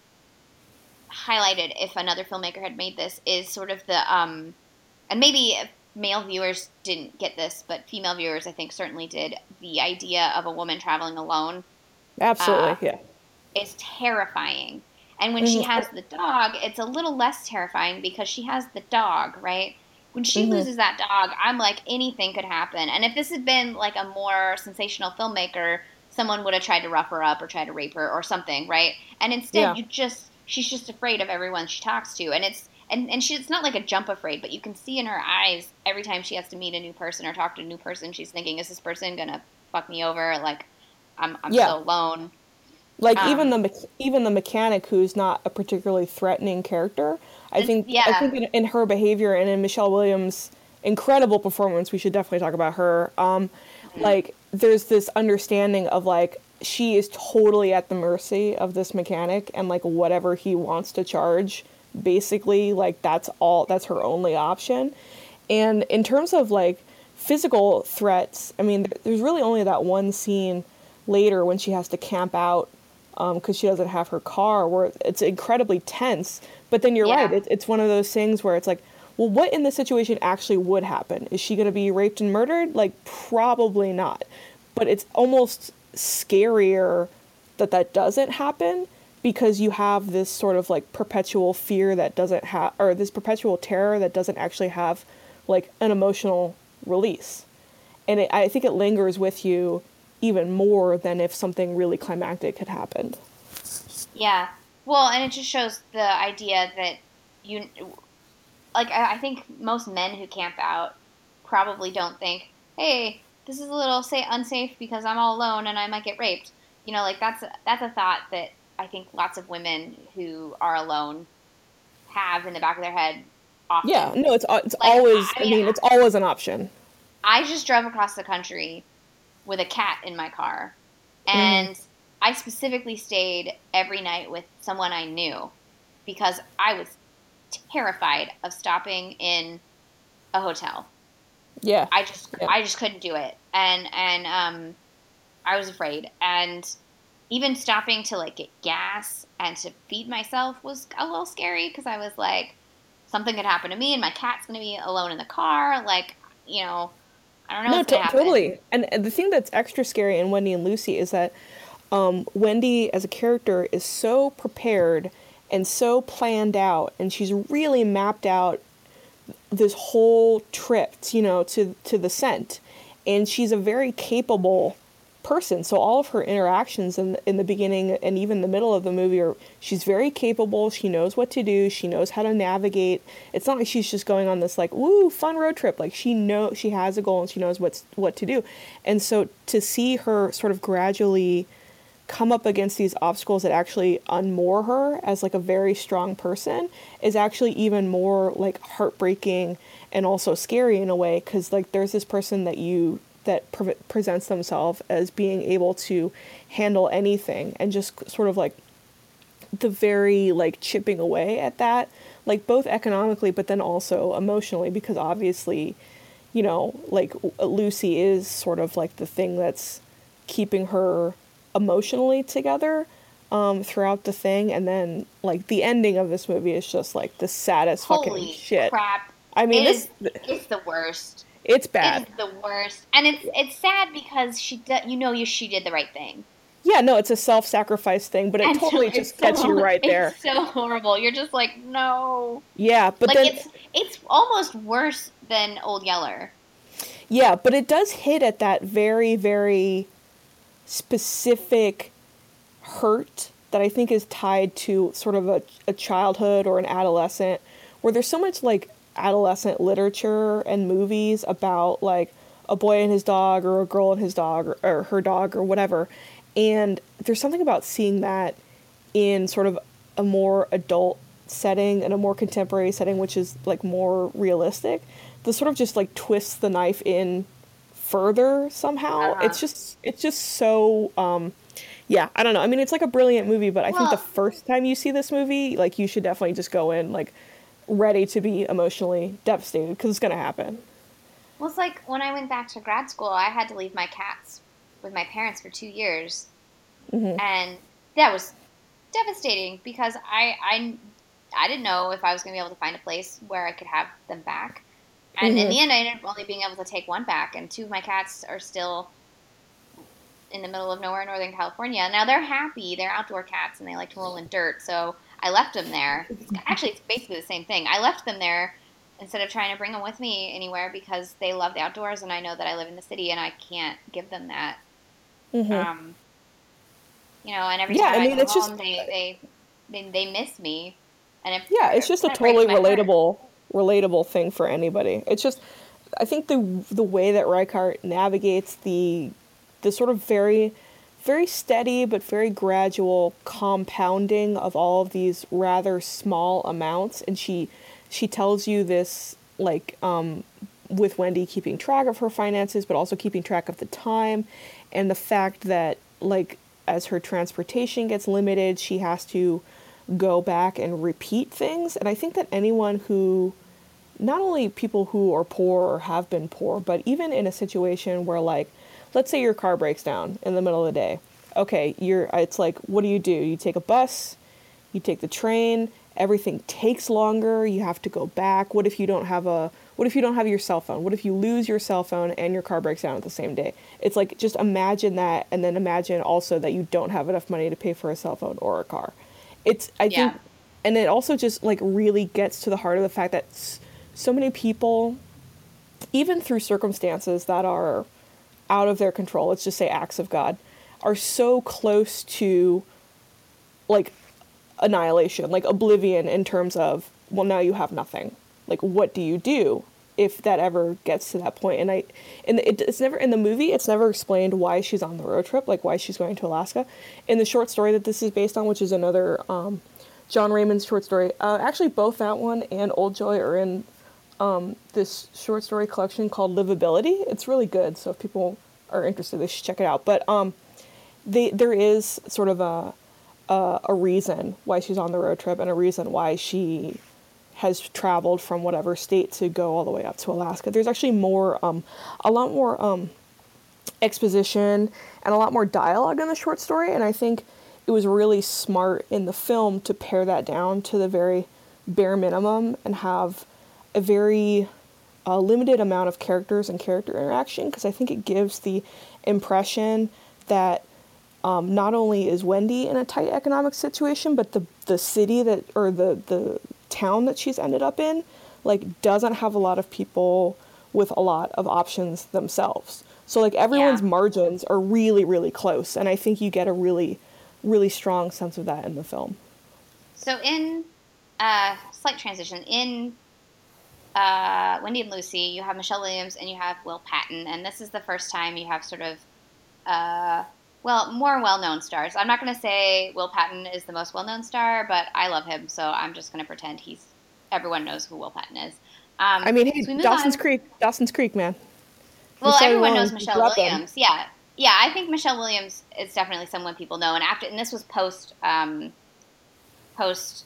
S1: highlighted if another filmmaker had made this is sort of the um, and maybe if male viewers didn't get this, but female viewers I think certainly did. The idea of a woman traveling alone
S2: Absolutely,
S1: uh,
S2: yeah.
S1: is terrifying. And when she
S2: Mhm.
S1: has the dog, it's a little less terrifying because she has the dog, right? When she
S2: Mhm.
S1: loses that dog, I'm like, anything could happen. And if this had been like a more sensational filmmaker, someone would have tried to rough her up or try to rape her or something, right? And instead,
S2: Yeah.
S1: you just, she's just afraid of everyone she talks to. And it's, and, and she, it's not like a jump afraid, but you can see in her eyes every time she has to meet a new person or talk to a new person, she's thinking, is this person going to fuck me over? Like, I'm, I'm
S2: Yeah.
S1: so alone.
S2: Like
S1: Um,
S2: even the me- even the mechanic, who's not a particularly threatening character, I think I think in, in her behavior and in Michelle Williams' incredible performance, we should definitely talk about her. Um, like there's this understanding of like she is totally at the mercy of this mechanic and like whatever he wants to charge, basically like that's all that's her only option. And in terms of like physical threats, I mean, there's really only that one scene later when she has to camp out um, because she doesn't have her car, where it's incredibly tense. But then you're
S1: Yeah.
S2: right; it, it's one of those things where it's like, well, what in this situation actually would happen? Is she going to be raped and murdered? Like, probably not. But it's almost scarier that that doesn't happen because you have this sort of like perpetual fear that doesn't have, or this perpetual terror that doesn't actually have like an emotional release. And it, I think it lingers with you even more than if something really climactic had happened.
S1: Yeah. Well, and it just shows the idea that you, like, I I think most men who camp out probably don't think, hey, this is a little say unsafe because I'm all alone and I might get raped. You know, like that's that's a thought that I think lots of women who are alone have in the back of their head. Often.
S2: Yeah, no, it's it's
S1: Like,
S2: always.
S1: I
S2: I
S1: mean,
S2: mean, it's always an option.
S1: I just drove across the country with a cat in my car. And I specifically stayed every night with someone I knew because I was terrified of stopping in a hotel.
S2: Yeah,
S1: I just
S2: Yeah.
S1: I just couldn't do it. And and um I was afraid. And even stopping to like get gas and to feed myself was a little scary because I was like something could happen to me and my cat's going to be alone in the car like, you know, I don't know
S2: no,
S1: what's going
S2: to-
S1: to happen.
S2: totally. And, and the thing that's extra scary in Wendy and Lucy is that um, Wendy, as a character, is so prepared and so planned out, and she's really mapped out this whole trip, you know, to to the scent, and she's a very capable person. So all of her interactions in in the beginning and even the middle of the movie are she's very capable. She knows what to do. She knows how to navigate. It's not like she's just going on this like woo fun road trip. Like she know she has a goal and she knows what's what to do. And so to see her sort of gradually come up against these obstacles that actually unmoor her as like a very strong person is actually even more like heartbreaking and also scary in a way because like there's this person that you that pre- presents themselves as being able to handle anything and just sort of like the very like chipping away at that like both economically but then also emotionally because obviously you know like lucy is sort of like the thing that's keeping her emotionally together um, throughout the thing and then like the ending of this movie is just like the saddest
S1: Holy
S2: fucking shit
S1: crap.
S2: i mean
S1: It
S2: this
S1: is- it's the worst.
S2: It's bad
S1: It is the worst. And it's it's sad because she do, you know you she did the right thing.
S2: yeah no it's a self-sacrifice thing but it (laughs)
S1: And
S2: totally
S1: it's
S2: just gets you right there
S1: It's so horrible. You're just like, no.
S2: yeah but
S1: like
S2: then
S1: it's it's almost worse than Old Yeller.
S2: Yeah, but it does hit at that very, very specific hurt that I think is tied to sort of a, a childhood or an adolescent, where there's so much like adolescent literature and movies about like a boy and his dog or a girl and his dog or, or her dog or whatever. And there's something about seeing that in sort of a more adult setting and a more contemporary setting, which is like more realistic, the sort of just like twists the knife in further somehow.
S1: Uh-huh.
S2: It's just it's just so um, yeah, I don't know. I mean, it's like a brilliant movie, but I think the first time you see this movie, like you should definitely just go in like ready to be emotionally devastated because it's gonna happen.
S1: Well, it's like when I went back to grad school, I had to leave my cats with my parents for two years,
S2: Mhm.
S1: and that was devastating because I I I didn't know if I was going to be able to find a place where I could have them back, and in
S2: Mhm.
S1: the end, I ended up only being able to take one back, and two of my cats are still in the middle of nowhere in Northern California. Now they're happy; they're outdoor cats, and they like to roll in dirt, so I left them there. Actually, it's basically the same thing. I left them there instead of trying to bring them with me anywhere because they love the outdoors and I know that I live in the city and I can't give them that.
S2: Mhm.
S1: Um, you know, and every
S2: Yeah,
S1: time
S2: I
S1: I,
S2: mean,
S1: go
S2: it's just-
S1: home, they, they, they they miss me. And if,
S2: yeah, it's just a totally
S1: my heart.
S2: relatable, relatable thing for anybody. It's just, I think the the way that Reichardt navigates the the sort of very, very steady but very gradual compounding of all of these rather small amounts, and she she tells you this like um, with Wendy keeping track of her finances, but also keeping track of the time, and the fact that like as her transportation gets limited, she has to go back and repeat things. And I think that anyone who, not only people who are poor or have been poor, but even in a situation where, like, let's say your car breaks down in the middle of the day. Okay, you're, it's like, what do you do? You take a bus, you take the train, everything takes longer, you have to go back. What if you don't have a, what if you don't have your cell phone? What if you lose your cell phone and your car breaks down at the same day? It's like, just imagine that, and then imagine also that you don't have enough money to pay for a cell phone or a car it's i
S1: Yeah.
S2: think and it also just like really gets to the heart of the fact that so many people even through circumstances that are out of their control. Let's just say acts of god are so close to like annihilation like oblivion in terms of well now you have nothing. Like what do you do if that ever gets to that point? and i and it, it's never in the movie it's never explained why she's on the road trip like why she's going to alaska. In the short story that this is based on which is another um, jon raymond's short story uh, actually both that one and old joy are in um, this short story collection called livability it's really good so if people are interested they should check it out but um, they, there is sort of a, a a reason why she's on the road trip and a reason why she has traveled from whatever state to go all the way up to Alaska. There's actually more, um, a lot more um, exposition and a lot more dialogue in the short story, and I think it was really smart in the film to pare that down to the very bare minimum and have a very uh, limited amount of characters and character interaction because I think it gives the impression that um, not only is Wendy in a tight economic situation, but the the city that or the the town that she's ended up in, like doesn't have a lot of people with a lot of options themselves. So like everyone's
S1: Yeah.
S2: margins are really really close, and I think you get a really really strong sense of that in the film.
S1: So in uh, slight transition in uh, Wendy and Lucy, you have Michelle Williams and you have Will Patton, and this is the first time you have sort of uh, well more well-known stars. I'm not going to say Will Patton is the most well-known star, but I love him, so I'm just going to pretend he's everyone knows who Will Patton is. Um,
S2: I mean, hey,
S1: so
S2: Dawson's
S1: on-
S2: Creek, Dawson's Creek, man.
S1: Well,
S2: Michelle
S1: everyone knows Michelle. Williams. Yeah, yeah. I think Michelle Williams is definitely someone people know. And after, and this was post, um, post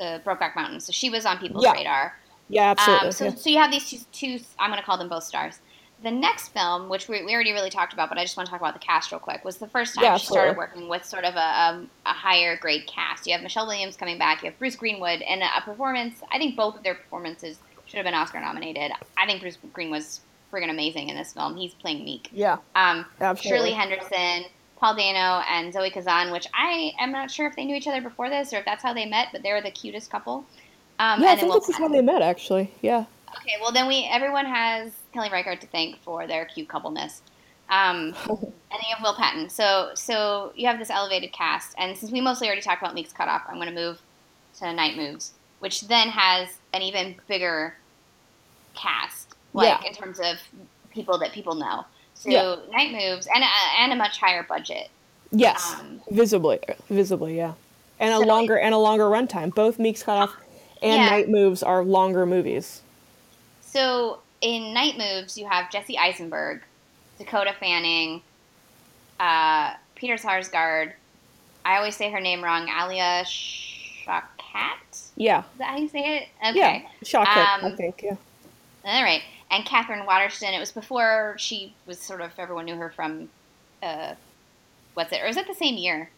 S1: uh, Brokeback Mountain, so she was on people's
S2: Yeah.
S1: radar.
S2: Yeah, absolutely.
S1: Um, so,
S2: yeah.
S1: so you have these two, two. I'm going to call them both stars. The next film, which we, we already really talked about, but I just want to talk about the cast real quick, was the first time
S2: Yeah,
S1: she started working with sort of a, um, a higher grade cast. You have Michelle Williams coming back, you have Bruce Greenwood, and a performance. I think both of their performances should have been Oscar nominated. I think Bruce Green was friggin' amazing in this film. He's playing Meek.
S2: yeah,
S1: Um,
S2: absolutely.
S1: Shirley Henderson, Paul Dano, and Zoe Kazan, which I am not sure if they knew each other before this or if that's how they met, but they were the cutest couple. Um,
S2: yeah, I think
S1: Will
S2: this is how they met, actually. Yeah.
S1: Okay, well then we everyone has Kelly Reichardt to thank for their cute coupleness. Um, (laughs) and then you have Will Patton. So so you have this elevated cast, and since we mostly already talked about Meek's Cutoff, I'm going to move to Night Moves, which then has an even bigger cast, like
S2: Yeah.
S1: in terms of people that people know. So
S2: Yeah.
S1: Night Moves and a, and a much higher budget.
S2: Yes,
S1: Um,
S2: visibly, visibly, yeah, and a
S1: So-
S2: longer and a longer runtime. Both Meek's Cutoff and
S1: Yeah.
S2: Night Moves are longer movies.
S1: So in Night Moves, you have Jesse Eisenberg, Dakota Fanning, uh, Peter Sarsgaard. I always say her name wrong. Alia Shawkat.
S2: Yeah. Is
S1: that how you say it?
S2: Okay. Yeah, Shawkat, um, I think. Yeah.
S1: All right, and Katherine Waterston. It was before she was sort of everyone knew her from. Uh, what's it? Or is it the same year?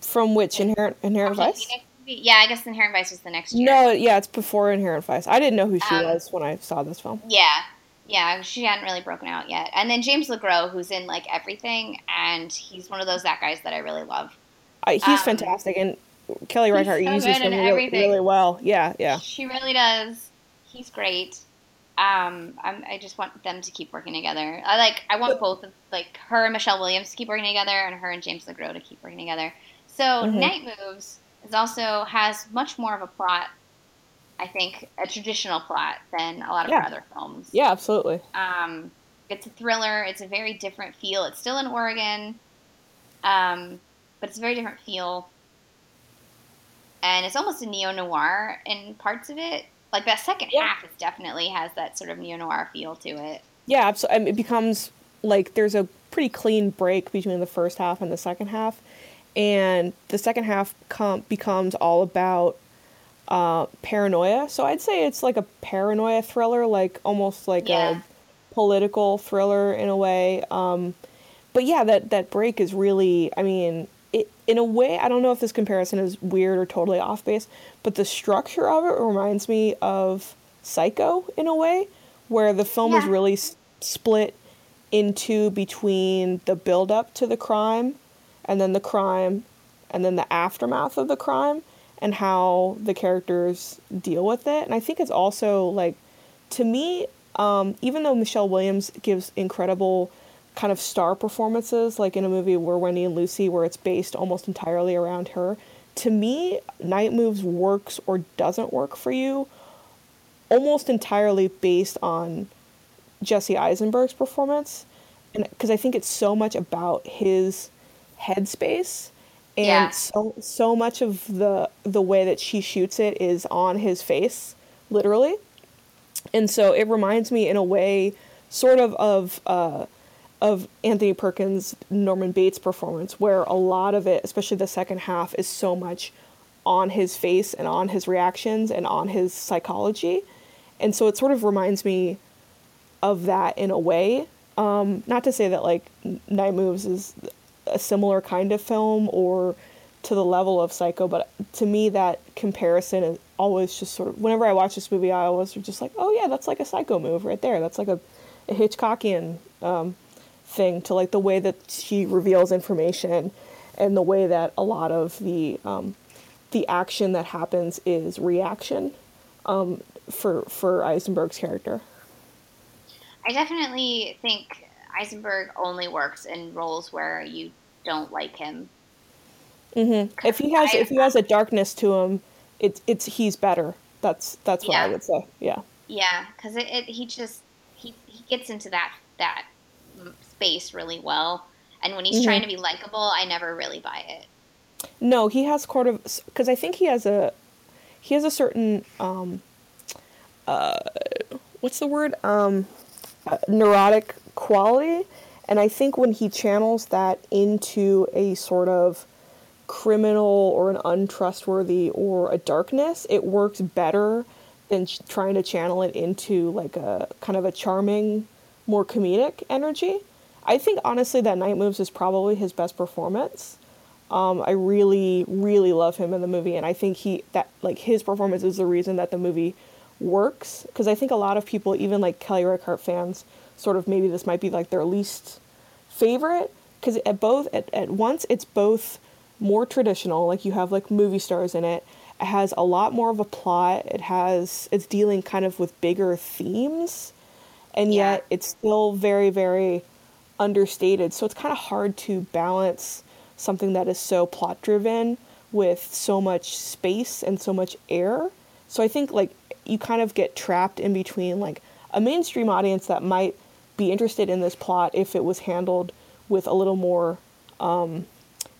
S2: From which Inherent Inherent Vice?
S1: Yeah, I guess Inherent Vice was the next year.
S2: No, yeah, it's before Inherent Vice. I didn't know who she um, was when I saw this film.
S1: Yeah, yeah, she hadn't really broken out yet. And then James LeGros, who's in like everything, and he's one of those that guys that I really love.
S2: Uh, he's um, fantastic, and Kelly Reichardt so uses him really, really, well. Yeah, yeah.
S1: She really does. He's great. Um, I'm, i just want them to keep working together. I like. I want both of like her and Michelle Williams to keep working together, and her and James LeGros to keep working together. So mm-hmm. Night Moves is also has much more of a plot I think, a traditional plot than a lot of
S2: yeah.
S1: her other films.
S2: Yeah, absolutely.
S1: Um, it's a thriller. It's a very different feel. It's still in Oregon, um, but it's a very different feel. And it's almost a neo noir in parts of it. Like that second yeah. half, it definitely has that sort of neo noir feel to it.
S2: Yeah, absolutely. It becomes like there's a pretty clean break between the first half and the second half, and the second half com- becomes all about uh, paranoia. So I'd say it's like a paranoia thriller, like almost like yeah. a political thriller in a way. Um, but yeah, that that break is really. I mean, it, in a way, I don't know if this comparison is weird or totally off base, but the structure of it reminds me of Psycho in a way, where the film yeah. is really s- split into between the build up to the crime, and then the crime, and then the aftermath of the crime and how the characters deal with it. And I think it's also like, to me, um, even though Michelle Williams gives incredible kind of star performances, like in a movie where Wendy and Lucy, where it's based almost entirely around her, to me, Night Moves works or doesn't work for you almost entirely based on Jesse Eisenberg's performance. And because I think it's so much about his headspace. And yeah. so so much of the the way that she shoots it is on his face literally. And so it reminds me in a way sort of of uh, of Anthony Perkins Norman Bates performance where a lot of it especially the second half is so much on his face and on his reactions and on his psychology. And so it sort of reminds me of that in a way. Um, not to say that like night moves is a similar kind of film or to the level of Psycho, but to me that comparison is always just sort of whenever I watch this movie, I always just like, oh yeah, that's like a Psycho move right there. That's like a, a Hitchcockian um, thing to like the way that she reveals information and the way that a lot of the um, the action that happens is reaction um, for for Eisenberg's character.
S1: I definitely think Eisenberg only works in roles where you don't like him.
S2: Mm-hmm. If he has I, if he has a darkness to him, it's it's he's better. That's that's what yeah. I would say. Yeah.
S1: Yeah, because it, it, he just he he gets into that that space really well, and when he's mm-hmm. trying to be likable, I never really buy it.
S2: No, he has sort of because I think he has a he has a certain um uh what's the word um uh, neurotic quality. And I think when he channels that into a sort of criminal or an untrustworthy or a darkness, it works better than ch- trying to channel it into like a kind of a charming, more comedic energy. I think honestly that Night Moves is probably his best performance. Um, I really, really love him in the movie, and I think he that like his performance is the reason that the movie works. Because I think a lot of people, even like Kelly Reichardt fans, sort of maybe this might be like their least favorite because at both at, at once it's both more traditional like you have like movie stars in it. It has a lot more of a plot. It has it's dealing kind of with bigger themes and yeah. yet it's still very very understated. So it's kind of hard to balance something that is so plot driven with so much space and so much air. So i think like you kind of get trapped in between like a mainstream audience that might be interested in this plot if it was handled with a little more um,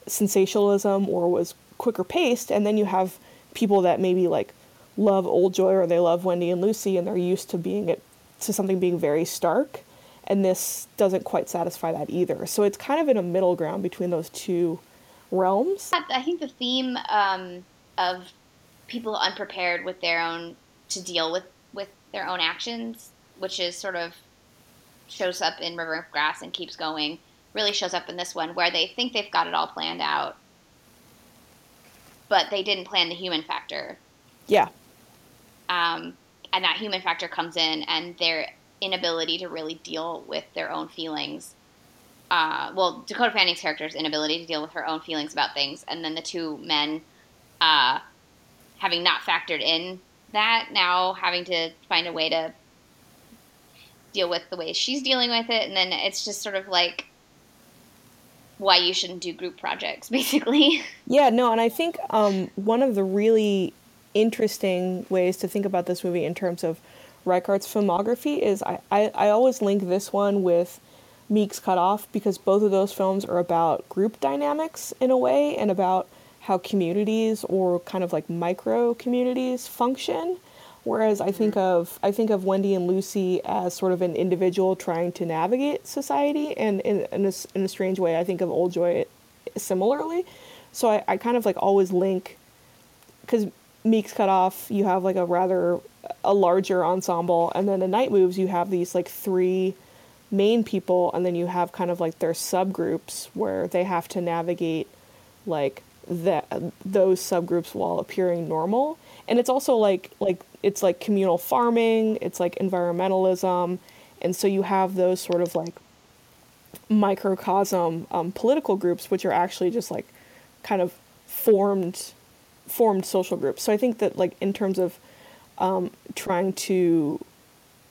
S2: sensationalism or was quicker paced. And then you have people that maybe like love Old Joy or they love Wendy and Lucy and they're used to being it to something being very stark. and this doesn't quite satisfy that either. So it's kind of in a middle ground between those two realms.
S1: I think the theme um, of people unprepared with their own to deal with with their own actions, which is sort of shows up in River of Grass and keeps going, really shows up in this one where they think they've got it all planned out, but they didn't plan the human factor.
S2: Yeah.
S1: Um, and that human factor comes in, and their inability to really deal with their own feelings. Uh, well, Dakota Fanning's character's inability to deal with her own feelings about things, and then the two men uh, having not factored in that, now having to find a way to deal with the way she's dealing with it, and then it's just sort of like why you shouldn't do group projects, (laughs) basically.
S2: Yeah, no, and I think um, one of the really interesting ways to think about this movie in terms of Reichardt's filmography is I, I, I always link this one with Meek's Cutoff because both of those films are about group dynamics in a way and about how communities or kind of like micro communities function. Whereas I think mm-hmm. of I think of Wendy and Lucy as sort of an individual trying to navigate society, and in, in, a, in a strange way, I think of Old Joy similarly. So I, I kind of like always link because Meek's cutoff, you have like a rather a larger ensemble, and then in Night Moves you have these like three main people, and then you have kind of like their subgroups where they have to navigate like that those subgroups while appearing normal. And it's also like like it's like communal farming, it's like environmentalism, and so you have those sort of like microcosm um, political groups, which are actually just like kind of formed formed social groups. So I think that like in terms of um, trying to,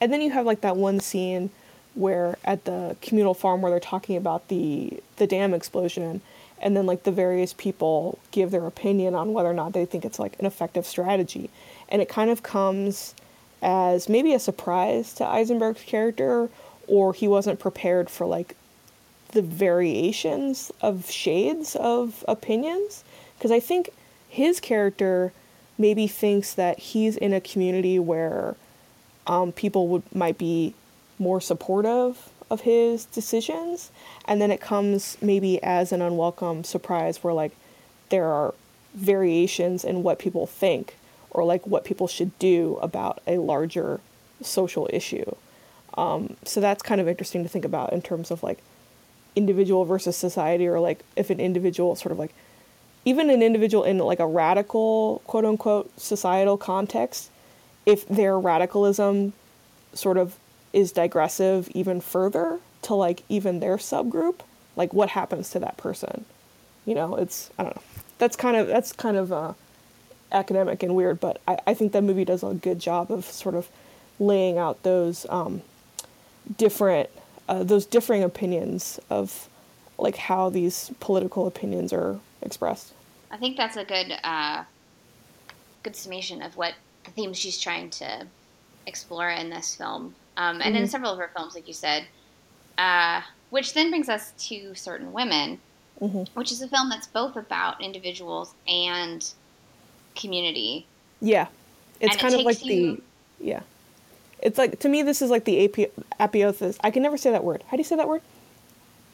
S2: and then you have like that one scene where at the communal farm where they're talking about the the dam explosion and then like the various people give their opinion on whether or not they think it's like an effective strategy. And it kind of comes as maybe a surprise to Eisenberg's character or he wasn't prepared for like the variations of shades of opinions. Because I think his character maybe thinks that he's in a community where um, people would might be more supportive of his decisions and then it comes maybe as an unwelcome surprise where like there are variations in what people think or like what people should do about a larger social issue. Um, so that's kind of interesting to think about in terms of like individual versus society or like if an individual sort of like even an individual in like a radical quote unquote societal context if their radicalism sort of is digressive even further to like even their subgroup, like what happens to that person? You know, it's I don't know. That's kind of that's kind of uh, academic and weird, but I, I think that movie does a good job of sort of laying out those um, different uh, those differing opinions of like how these political opinions are expressed.
S1: I think that's a good uh, good summation of what the themes she's trying to explore in this film um, and mm-hmm. in several of her films, like you said. Uh, which then brings us to Certain Women, mm-hmm. which is a film that's both about individuals and community.
S2: Yeah, it's and kind it of like you... the yeah. It's like to me, this is like the api- apiothesis. I can never say that word. How do you say that word?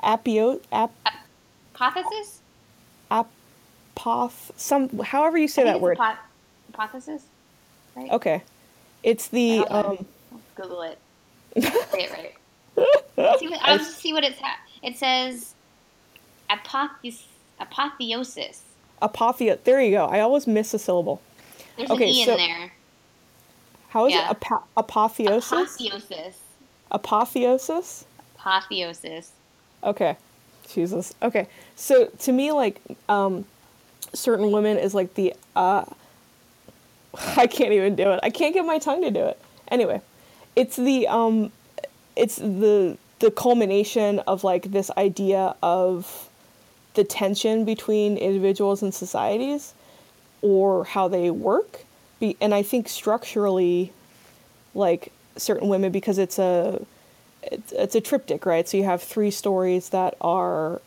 S2: Apio ap-
S1: hypothesis.
S2: Apoth some however you say that word.
S1: hypothesis.
S2: Right? Okay, it's the um,
S1: Google it. Say it right. see what, I'll just see what it's. Ha- it says apothe- apotheosis.
S2: Apotheo. There you go. I always miss a syllable.
S1: There's okay, an e so, in there.
S2: How is yeah. it? Apo- apotheosis.
S1: Apotheosis.
S2: Apotheosis.
S1: Apotheosis.
S2: Okay. Jesus. Okay. So to me, like, um, certain women is like the uh, (laughs) I can't even do it. I can't get my tongue to do it. Anyway, it's the um, it's the the culmination of like this idea of the tension between individuals and societies or how they work. Be, and i think structurally like certain women because it's a it's, it's a triptych right? So you have three stories that are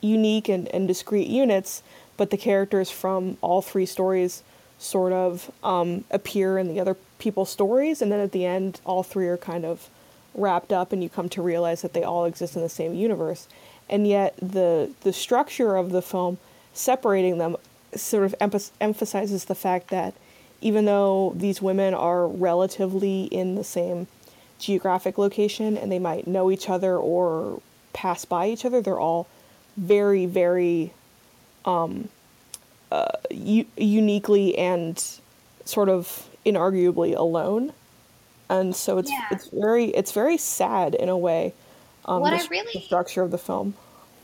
S2: unique and, and discrete units but the characters from all three stories sort of um, appear in the other people's stories, and then at the end, all three are kind of wrapped up and you come to realize that they all exist in the same universe. And yet the the structure of the film separating them sort of emph- emphasizes the fact that even though these women are relatively in the same geographic location and they might know each other or pass by each other, they're all very, very um, uh, u- uniquely and sort of inarguably alone. And so it's
S1: Yeah.
S2: it's very it's very sad in a way. Um,
S1: What
S2: the,
S1: I really-
S2: the structure of the film.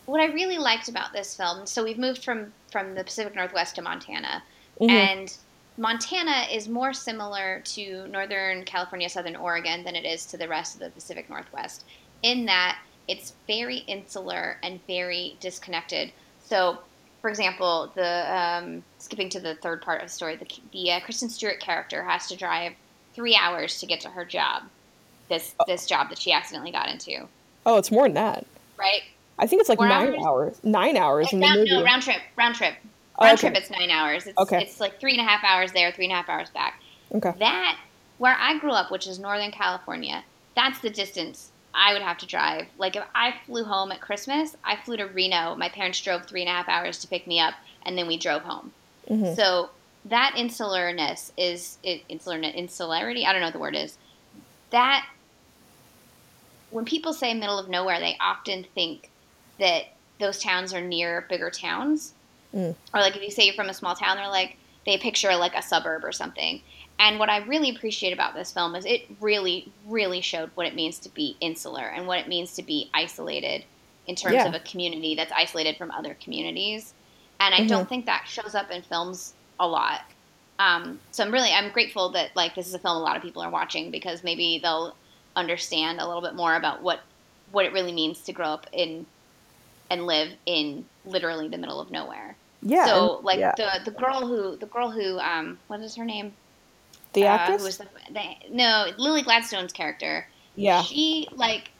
S1: what I really liked about this film, so we've moved from from the Pacific Northwest to Montana,
S2: Mhm.
S1: and Montana is more similar to Northern California, Southern Oregon than it is to the rest of the Pacific Northwest, in that it's very insular and very disconnected. So, for example, the um, skipping to the third part of the story, the, the uh, Kristen Stewart character has to drive three hours to get to her job. This this job that she accidentally got into,
S2: Oh, it's more than that.
S1: right?
S2: I think it's like
S1: Four
S2: nine
S1: hours?
S2: hours. Nine hours in the
S1: round,
S2: movie.
S1: no, round trip, round trip,
S2: Oh,
S1: round
S2: okay.
S1: trip. It's nine hours. It's,
S2: Okay.
S1: it's like three and a half hours there, three and a half hours back.
S2: okay.
S1: That where I grew up, which is Northern California, that's the distance I would have to drive. Like if I flew home at Christmas, I flew to Reno. My parents drove three and a half hours to pick me up, and then we drove home.
S2: Mhm.
S1: So that insularness is it, insular insularity. I don't know what the word is. That when people say middle of nowhere, they often think that those towns are near bigger towns,
S2: Mm.
S1: or like if you say you're from a small town, they're like they picture like a suburb or something. And what I really appreciate about this film is it really, really showed what it means to be insular and what it means to be isolated in terms
S2: Yeah.
S1: of a community that's isolated from other communities. And I
S2: Mhm.
S1: don't think that shows up in films a lot. Um, so I'm really I'm grateful that like this is a film a lot of people are watching because maybe they'll understand a little bit more about what what it really means to grow up in and live in literally the middle of nowhere.
S2: Yeah.
S1: so like
S2: yeah.
S1: the the girl who the girl who um what is her name?
S2: The
S1: Uh,
S2: actress.
S1: who was the, the no Lily Gladstone's character.
S2: yeah.
S1: She like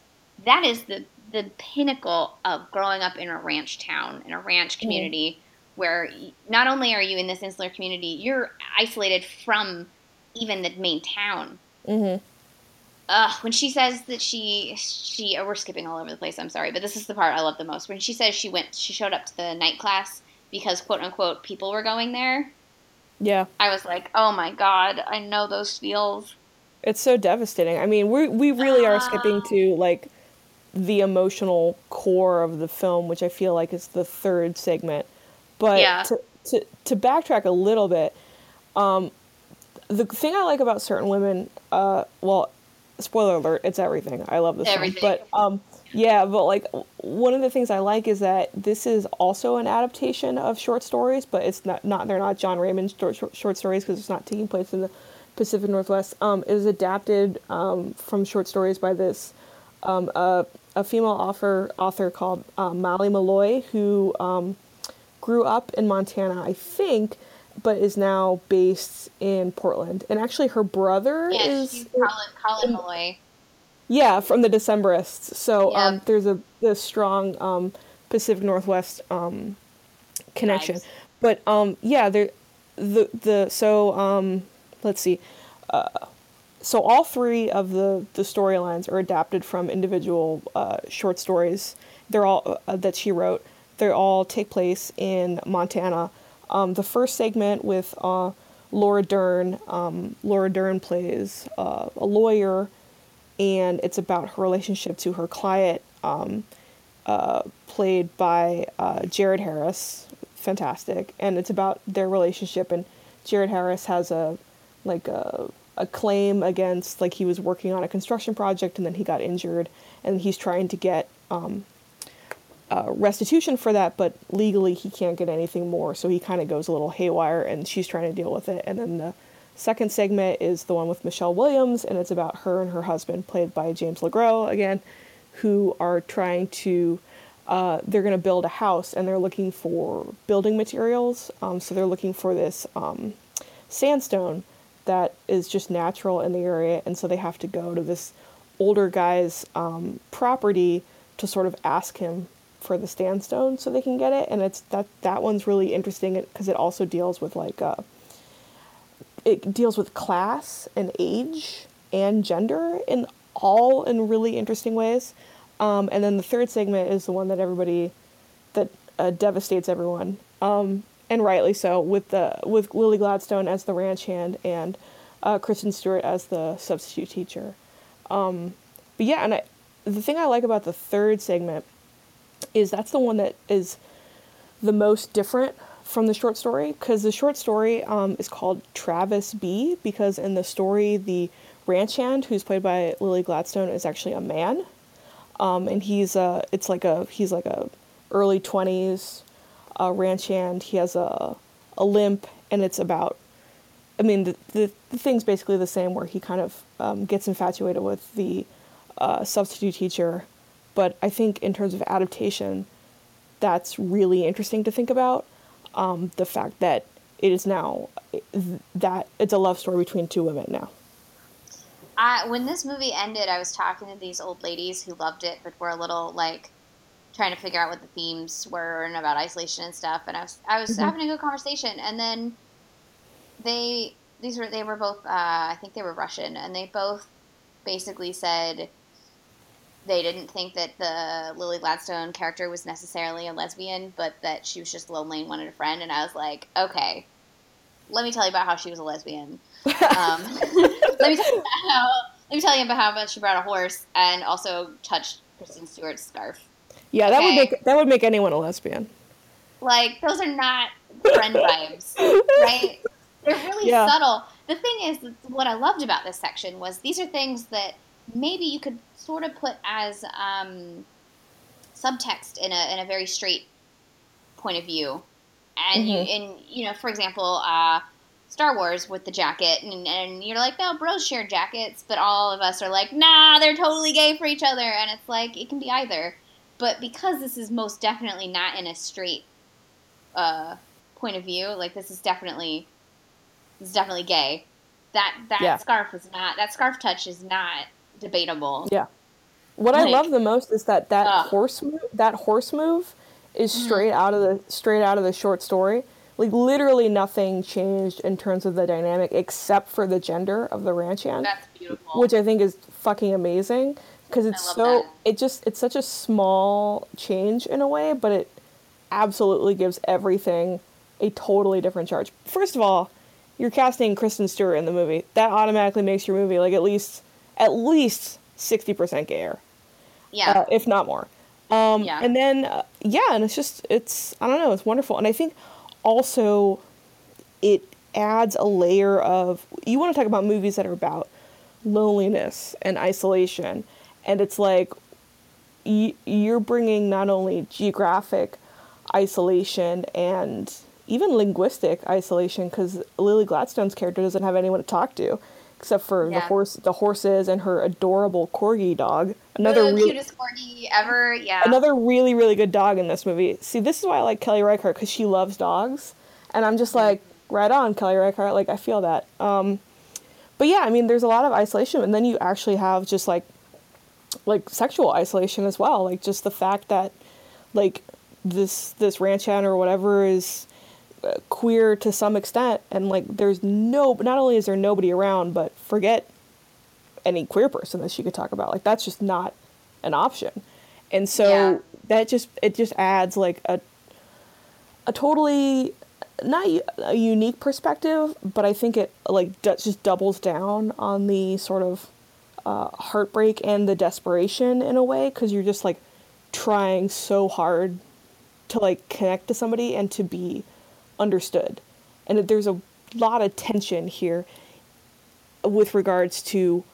S1: that is the the pinnacle of growing up in a ranch town in a ranch community where not only are you in this insular community, you're isolated from even the main town.
S2: hmm
S1: Ugh, when she says that she she oh, we're skipping all over the place. I'm sorry, but this is the part I love the most. When she says she went she showed up to the night class because quote unquote people were going there.
S2: Yeah.
S1: I was like, "Oh my god, I know those feels."
S2: It's so devastating. I mean, we we really are skipping to (sighs) like the emotional core of the film, which I feel like is the third segment. But
S1: Yeah.
S2: to, to to backtrack a little bit, um, the thing I like about certain women, uh, well, spoiler alert, it's everything. I love this
S1: Everything.
S2: film, but um, yeah, but like one of the things I like is that this is also an adaptation of short stories, but it's not not they're not Jon Raymond short, short, short stories because it's not taking place in the Pacific Northwest. Um, it was adapted um, from short stories by this um, a, a female author author called um, Maile Meloy who um, grew up in Montana, I think, but is now based in Portland. And actually, her brother
S1: Yeah,
S2: is
S1: Colin, Colin Meloy.
S2: Yeah from the Decemberists. So um, there's a this strong um, Pacific Northwest um, connection.
S1: Vibes.
S2: But um, yeah, there the the so um, let's see. Uh, so all three of the the storylines are adapted from individual uh, short stories. They're all uh, that she wrote. They all take place in Montana. Um, the first segment with uh, Laura Dern. Um, Laura Dern plays uh, a lawyer, and it's about her relationship to her client, um, uh, played by uh, Jared Harris. Fantastic, and it's about their relationship. And Jared Harris has a like a a claim against like he was working on a construction project and then he got injured and he's trying to get um, uh, restitution for that, but legally he can't get anything more. So he kind of goes a little haywire, and she's trying to deal with it. And then the second segment is the one with Michelle Williams, and it's about her and her husband, played by James LeGros again, who are trying to. Uh, they're going to build a house, and they're looking for building materials. Um, so they're looking for this um, sandstone that is just natural in the area, and so they have to go to this older guy's um, property to sort of ask him for the sandstone so they can get it and it's that that one's really interesting because it also deals with like uh it deals with class and age and gender in all in really interesting ways. Um, and then the third segment is the one that everybody that uh, devastates everyone, um, and rightly so, with the with Lily Gladstone as the ranch hand and uh, Kristen Stewart as the substitute teacher. Um, but yeah, and I, the thing I like about the third segment is that's the one that is the most different from the short story because the short story um, is called Travis B because in the story the ranch hand who's played by Lily Gladstone is actually a man, um, and he's a it's like a he's like a early twenties uh, ranch hand. He has a a limp, and it's about. I mean, the, the, the thing's basically the same, where he kind of um, gets infatuated with the uh, substitute teacher, but I think in terms of adaptation, that's really interesting to think about. Um, the fact that it is now that it's a love story between two women now.
S1: I, when this movie ended, I was talking to these old ladies who loved it, but were a little like trying to figure out what the themes were and about isolation and stuff. And I was I was mm-hmm. having a good conversation, and then they these were they were both uh, I think they were Russian, and they both basically said they didn't think that the Lily Gladstone character was necessarily a lesbian, but that she was just lonely and wanted a friend. And I was like, okay, let me tell you about how she was a lesbian. (laughs) Um, (laughs) let me tell you about how let me tell you about how much she brought a horse and also touched Kristen Stewart's scarf.
S2: Yeah, that okay? would make that would make anyone a lesbian.
S1: Like those are not friend vibes, right? They're really yeah. subtle. The thing is, what I loved about this section was these are things that maybe you could sort of put as um, subtext in a in a very straight point of view, and mm-hmm. you and you know, for example, uh, Star Wars with the jacket, and, and you're like, no, bros share jackets, but all of us are like, nah, they're totally gay for each other, and it's like it can be either. But because this is most definitely not in a straight uh, point of view, like this is definitely this is definitely gay. That that yeah. scarf is not that scarf touch is not debatable.
S2: Yeah. What like, I love the most is that that uh, horse move, that horse move is mm-hmm. straight mm-hmm. out of the straight out of the short story like literally nothing changed in terms of the dynamic except for the gender of the ranch hand.
S1: That's beautiful.
S2: Which I think is fucking amazing because it's so that. it just it's such a small change in a way, but it absolutely gives everything a totally different charge. First of all, you're casting Kristen Stewart in the movie. That automatically makes your movie like at least at least 60% gayer.
S1: Yeah.
S2: Uh, if not more. Um, yeah. And then, uh, yeah, and it's just, it's, I don't know, it's wonderful. And I think also it adds a layer of you want to talk about movies that are about loneliness and isolation and it's like you're bringing not only geographic isolation and even linguistic isolation because Lily Gladstone's character doesn't have anyone to talk to except for yeah. the horse, the horses, and her adorable corgi dog.
S1: Another the really, cutest corgi ever. Yeah.
S2: Another really really good dog in this movie. See, this is why I like Kelly Reichardt because she loves dogs, and I'm just like, right on, Kelly Reichardt. Like I feel that. Um, but yeah, I mean, there's a lot of isolation, and then you actually have just like, like sexual isolation as well. Like just the fact that, like, this this ranch hand or whatever is queer to some extent and like there's no not only is there nobody around but forget any queer person that she could talk about like that's just not an option and so yeah. that just it just adds like a a totally not a unique perspective but i think it like d- just doubles down on the sort of uh, heartbreak and the desperation in a way because you're just like trying so hard to like connect to somebody and to be understood. And that there's a lot of tension here with regards to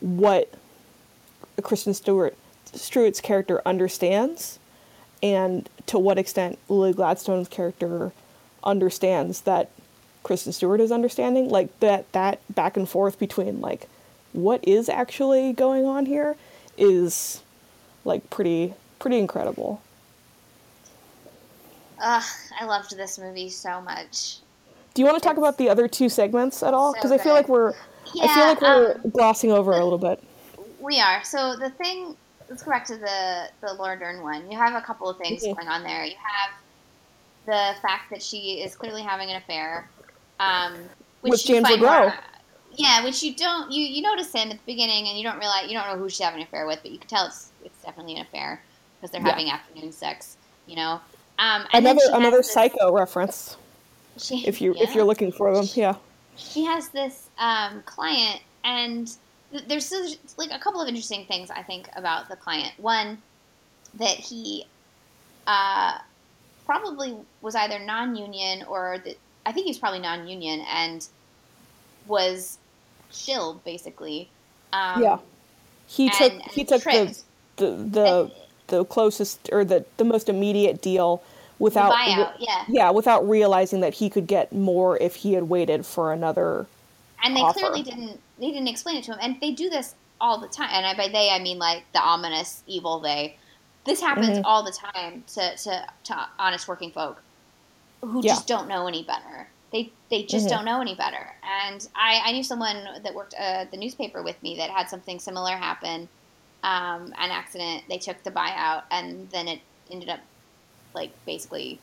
S2: what Kristen Stewart Stewart's character understands and to what extent Lily Gladstone's character understands that Kristen Stewart is understanding. Like that that back and forth between like what is actually going on here is like pretty pretty incredible.
S1: Ugh, I loved this movie so much.
S2: Do you want to talk about the other two segments at all? Because so I feel like we're, yeah, I feel like we're um, glossing over a little bit.
S1: We are. So the thing, let's go back to the the Laura Dern one. You have a couple of things mm-hmm. going on there. You have the fact that she is clearly having an affair, um,
S2: with James LeGros.
S1: Yeah, which you don't you you notice him at the beginning, and you don't realize you don't know who she's having an affair with, but you can tell it's it's definitely an affair because they're
S2: Yeah.
S1: having afternoon sex. You know. Um, and
S2: Another another
S1: this-
S2: psycho reference
S1: She,
S2: if you if you're looking for them. Yeah.
S1: she has this um, client, and th- there's like a couple of interesting things I think about the client. One, that he uh, probably was either non-union or that I think he was probably non-union and was shilled basically. Um,
S2: Yeah. He took
S1: and-
S2: he
S1: and
S2: took the the the, the closest or the the most immediate deal without
S1: buyout, yeah.
S2: yeah without realizing that he could get more if he had waited for another
S1: and they
S2: offer.
S1: clearly didn't they didn't explain it to him and they do this all the time and by they i mean like the ominous evil they this happens
S2: Mhm.
S1: all the time to, to, to honest working folk who
S2: Yeah.
S1: just don't know any better they they just
S2: Mhm.
S1: don't know any better and i i knew someone that worked uh, at the newspaper with me that had something similar happen um, an accident they took the buyout and then it ended up like basically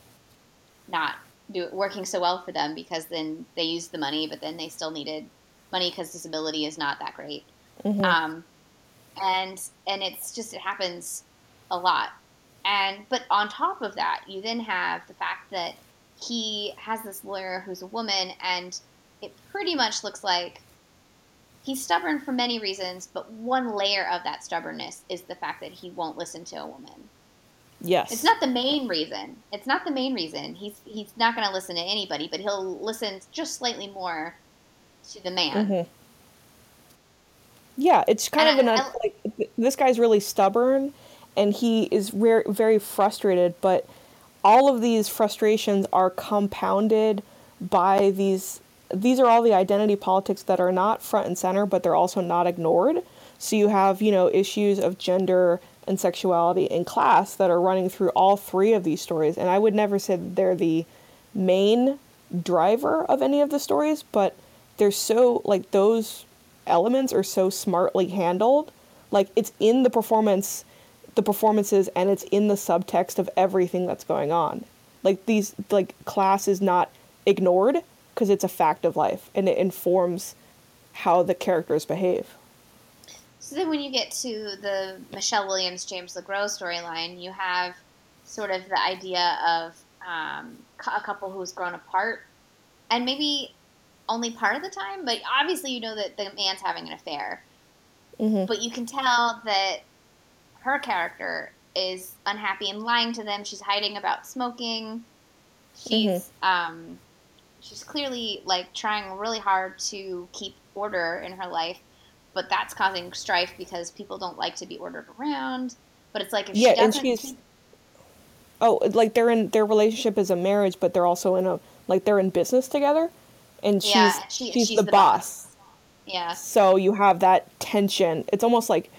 S1: not do working so well for them because then they used the money, but then they still needed money because disability is not that great.
S2: Mhm.
S1: Um, and and it's just it happens a lot. And but on top of that, you then have the fact that he has this lawyer who's a woman, and it pretty much looks like he's stubborn for many reasons. But one layer of that stubbornness is the fact that he won't listen to a woman.
S2: yes
S1: It's not the main reason. It's not the main reason. He's he's not going to listen to anybody, but he'll listen just slightly more to the man.
S2: Mhm. Yeah, it's kind
S1: And
S2: of an
S1: I-
S2: like this guy's really stubborn, and he is very very frustrated. But all of these frustrations are compounded by these. These are all the identity politics that are not front and center, but they're also not ignored. So you have you know issues of gender and sexuality and class that are running through all three of these stories. And I would never say they're the main driver of any of the stories, but they're so like those elements are so smartly handled. Like it's in the performance, the performances, and it's in the subtext of everything that's going on. Like these, like class is not ignored because it's a fact of life and it informs how the characters behave.
S1: So then, when you get to the Michelle Williams James LeGros storyline, you have sort of the idea of um, a couple who's grown apart, and maybe only part of the time, but obviously you know that the man's having an affair.
S2: hmm
S1: but you can tell that her character is unhappy and lying to them. She's hiding about smoking. She's um, she's clearly like trying really hard to keep order in her life, but that's causing strife because people don't like to be ordered around. But it's like if
S2: Yeah,
S1: she
S2: and
S1: doesn't
S2: she's-
S1: keep-
S2: Oh, like they're in their relationship is a marriage, but they're also in a like they're in business together, and she's
S1: Yeah, she-
S2: she's,
S1: she's
S2: the,
S1: the
S2: boss.
S1: yeah,
S2: So you have that tension. It's almost like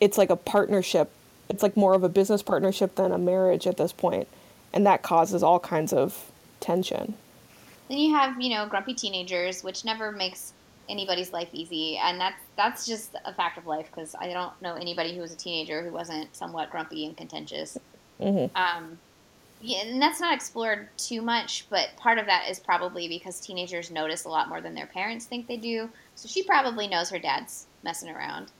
S2: it's like a partnership. It's like more of a business partnership than a marriage at this point, and that causes all kinds of tension.
S1: Then you have, you know, grumpy teenagers, which never makes anybody's life easy, and that's that's just a fact of life because I don't know anybody who was a teenager who wasn't somewhat grumpy and contentious.
S2: hmm
S1: Um, yeah, and that's not explored too much, but part of that is probably because teenagers notice a lot more than their parents think they do. So she probably knows her dad's messing around,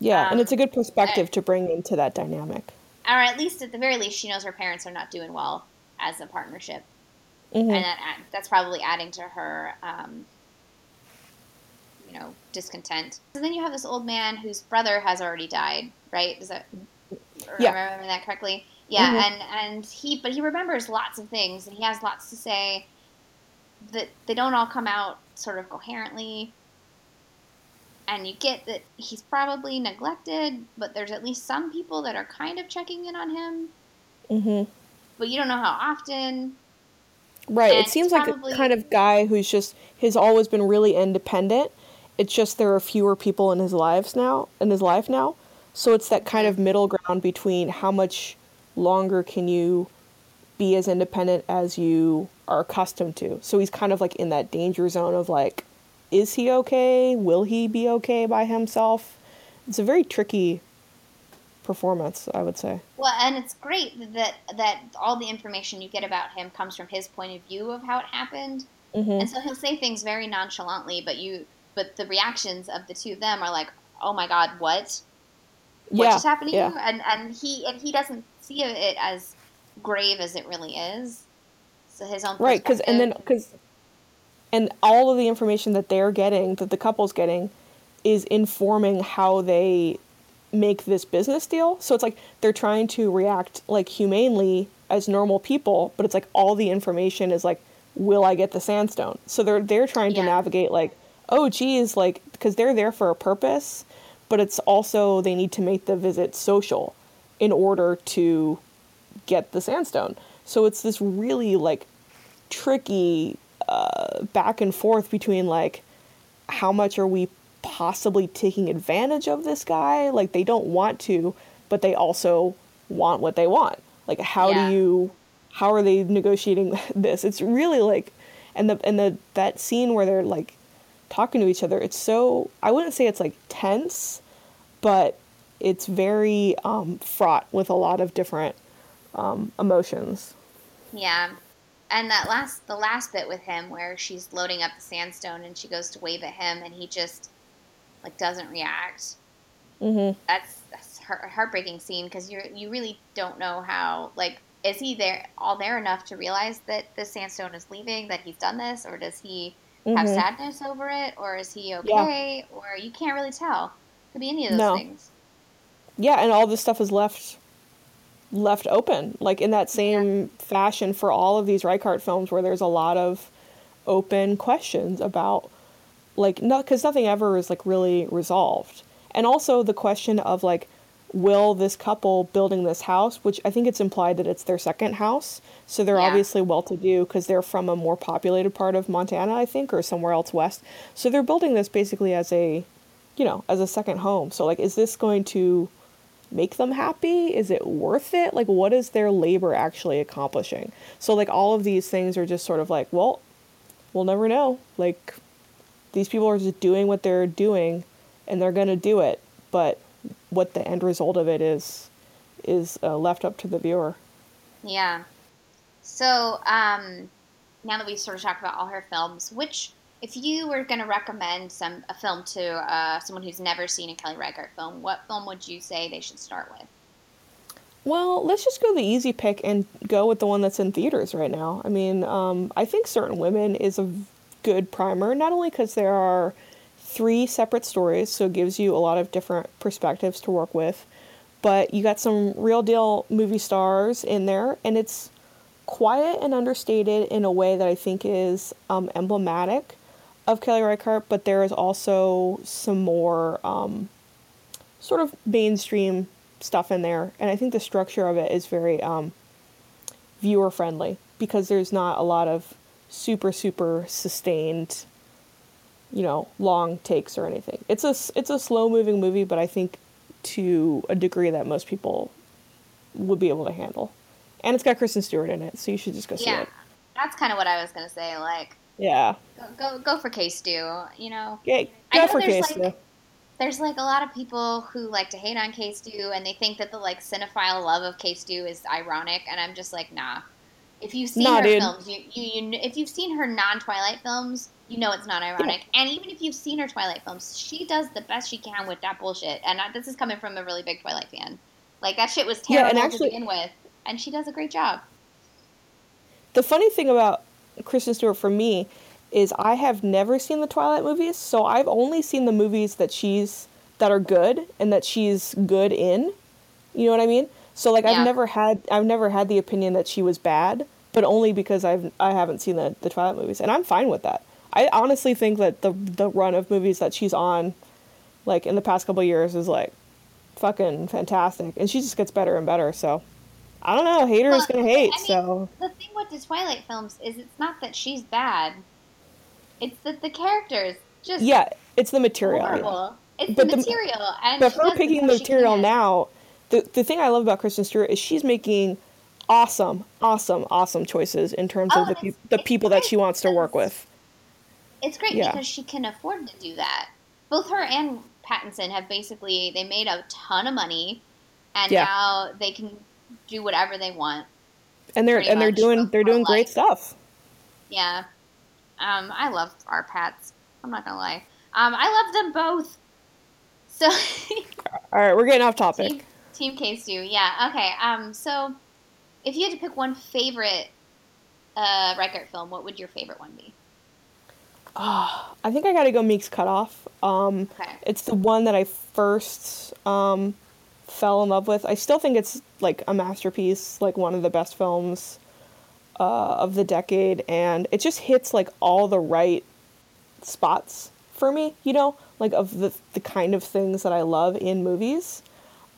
S2: Yeah, and
S1: Um,
S2: it's a good perspective to bring into that dynamic.
S1: or at least at the very least, she knows her parents are not doing well as a partnership.
S2: Hmm
S1: and that, that's probably adding to her um, you know discontent. So then you have this old man whose brother has already died right? Is that
S2: Yeah.
S1: am I remembering that correctly? Yeah
S2: Mhm.
S1: and and he but he remembers lots of things and he has lots to say that they don't all come out sort of coherently. And you get that he's probably neglected but there's at least some people that are kind of checking in on him.
S2: Mm-hmm.
S1: but you don't know how often
S2: Right.
S1: And
S2: it seems like
S1: probably-
S2: a kind of guy who's just has always been really independent. It's just there are fewer people in his lives now in his life now. So it's that kind of middle ground between how much longer can you be as independent as you are accustomed to. So he's kind of like in that danger zone of like is he okay? Will he be okay by himself? It's a very tricky performance, I would say.
S1: Well, and it's great that that all the information you get about him comes from his point of view of how it happened,
S2: Mhm.
S1: and so he'll say things very nonchalantly, but you but the reactions of the two of them are like, "Oh my god, what? What
S2: yeah,
S1: just happened to
S2: yeah.
S1: you?" And and he and he doesn't see it as grave as it really is. So his own
S2: right because and then because and all of the information that they're getting that the couple's getting is informing how they make this business deal. So it's like they're trying to react like humanely as normal people but it's like all the information is like will i get the sandstone? So they're they're trying to navigate like oh geez like because they're there for a purpose but it's also they need to make the visit social in order to get the sandstone. So it's this really like tricky uh, back and forth between like how much are we possibly taking advantage of this guy like they don't want to but they also want what they want like how
S1: Yeah.
S2: do you how are they negotiating (laughs) this it's really like and the and the that scene where they're like talking to each other it's so i wouldn't say it's like tense but it's very um, fraught with a lot of different um, emotions
S1: Yeah. And that last the last bit with him where she's loading up the sandstone and she goes to wave at him and he just like doesn't react.
S2: mm-hmm.
S1: That's that's heart- a heartbreaking scene because you you really don't know how like is he there all there enough to realize that the sandstone is leaving that he's done this or does he have
S2: Mhm.
S1: sadness over it or is he okay or you can't really tell could be any of those
S2: No.
S1: things
S2: yeah and all this stuff is left left open like in that same fashion for all of these Reichardt films where there's a lot of open questions about like no because nothing ever is like really resolved and also the question of like will this couple building this house which i think it's implied that it's their second house so they're
S1: Yeah.
S2: obviously well to do because they're from a more populated part of montana i think or somewhere else west so they're building this basically as a you know as a second home so like is this going to make them happy? Is it worth it? Like, what is their labor actually accomplishing? So, like, all of these things are just sort of like, well, we'll never know. Like, these people are just doing what they're doing and they're going to do it. But what the end result of it is, is uh, left up to the viewer.
S1: Yeah. So, um, now that we've sort of talked about all her films, which, if you were going to recommend some a film to uh, someone who's never seen a Kelly Reichardt film, what film would you say they should start with?
S2: Well, let's just go the easy pick and go with the one that's in theaters right now. I mean, um, I think Certain Women is a good primer, not only because there are three separate stories, so it gives you a lot of different perspectives to work with, but you got some real deal movie stars in there, and it's quiet and understated in a way that I think is um, emblematic of Kelly Reichardt, but there is also some more. Um, sort of mainstream stuff in there and i think the structure of it is very um, viewer friendly because there's not a lot of super super sustained you know long takes or anything it's a it's a slow moving movie but i think to a degree that most people would be able to handle and it's got kristen stewart in it so you should just go see
S1: Yeah,
S2: it
S1: that's kind of what I was going to say. Like,
S2: yeah
S1: go go, go for K Stew. You know,
S2: yeah
S1: I
S2: go
S1: know
S2: for case
S1: like, there's like a lot of people who like to hate on K Stew and they think that the like cinephile love of K Stew is ironic, and I'm just like, nah. If you've seen
S2: Nah,
S1: her
S2: dude.
S1: films, you, you, you if you've seen her non Twilight films, you know it's not ironic. And even if you've seen her Twilight films, she does the best she can with that bullshit. And I, this is coming from a really big Twilight fan. Like that shit was
S2: Yeah,
S1: terrible
S2: and actually-
S1: to begin with, and she does a great job.
S2: the funny thing about Kristen Stewart for me is I have never seen the Twilight movies, so I've only seen the movies that she's that are good and that she's good in. You know what I mean? So like
S1: Yeah.
S2: I've never had I've never had the opinion that she was bad, but only because I've I haven't seen the the Twilight movies, and I'm fine with that. I honestly think that the the run of movies that she's on, like in the past couple of years, is like fucking fantastic, and she just gets better and better. So I don't know, haters
S1: Well,
S2: gonna hate.
S1: I mean,
S2: so
S1: The thing with the Twilight films is it's not that she's bad. It's that the characters just
S2: yeah, it's the material. yeah.
S1: horrible. It's
S2: But
S1: the
S2: the-
S1: material, and
S2: But her picking the material now, the the thing I love about Kristen Stewart is she's making awesome, awesome, awesome choices in terms
S1: Oh,
S2: of the peop the people that she wants to work with.
S1: It's great
S2: Yeah.
S1: because she can afford to do that. Both her and Pattinson have basically they made a ton of money, and
S2: Yeah.
S1: now they can do whatever they want.
S2: And they're and they're doing they're doing great stuff.
S1: Yeah, um, I love our Pats. I'm not gonna lie. Um, I love them both. So. (laughs)
S2: All right, we're getting off topic.
S1: Team, team K Stew, yeah. Okay. Um, so, if you had to pick one favorite uh, Reichardt film, what would your favorite one be?
S2: Oh, I think I gotta go Meek's Cutoff. Um,
S1: Okay.
S2: It's the one that I first um, fell in love with. I still think it's like a masterpiece, like one of the best films uh, of the decade, and it just hits like all the right spots for me. You know, like of the the kind of things that I love in movies.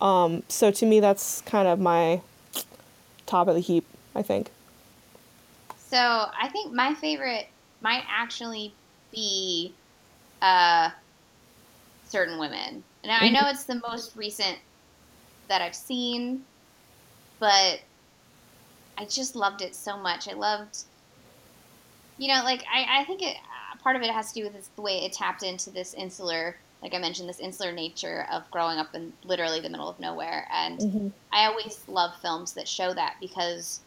S2: Um, so to me, that's kind of my top of the heap. I think.
S1: So I think my favorite might actually be uh, certain women. Now I know it's the most recent that I've seen, but I just loved it so much. I loved, you know, like I, I think it part of it has to do with this, the way it tapped into this insular, like I mentioned, this insular nature of growing up in literally the middle of nowhere. And
S2: Mhm.
S1: I always love films that show that because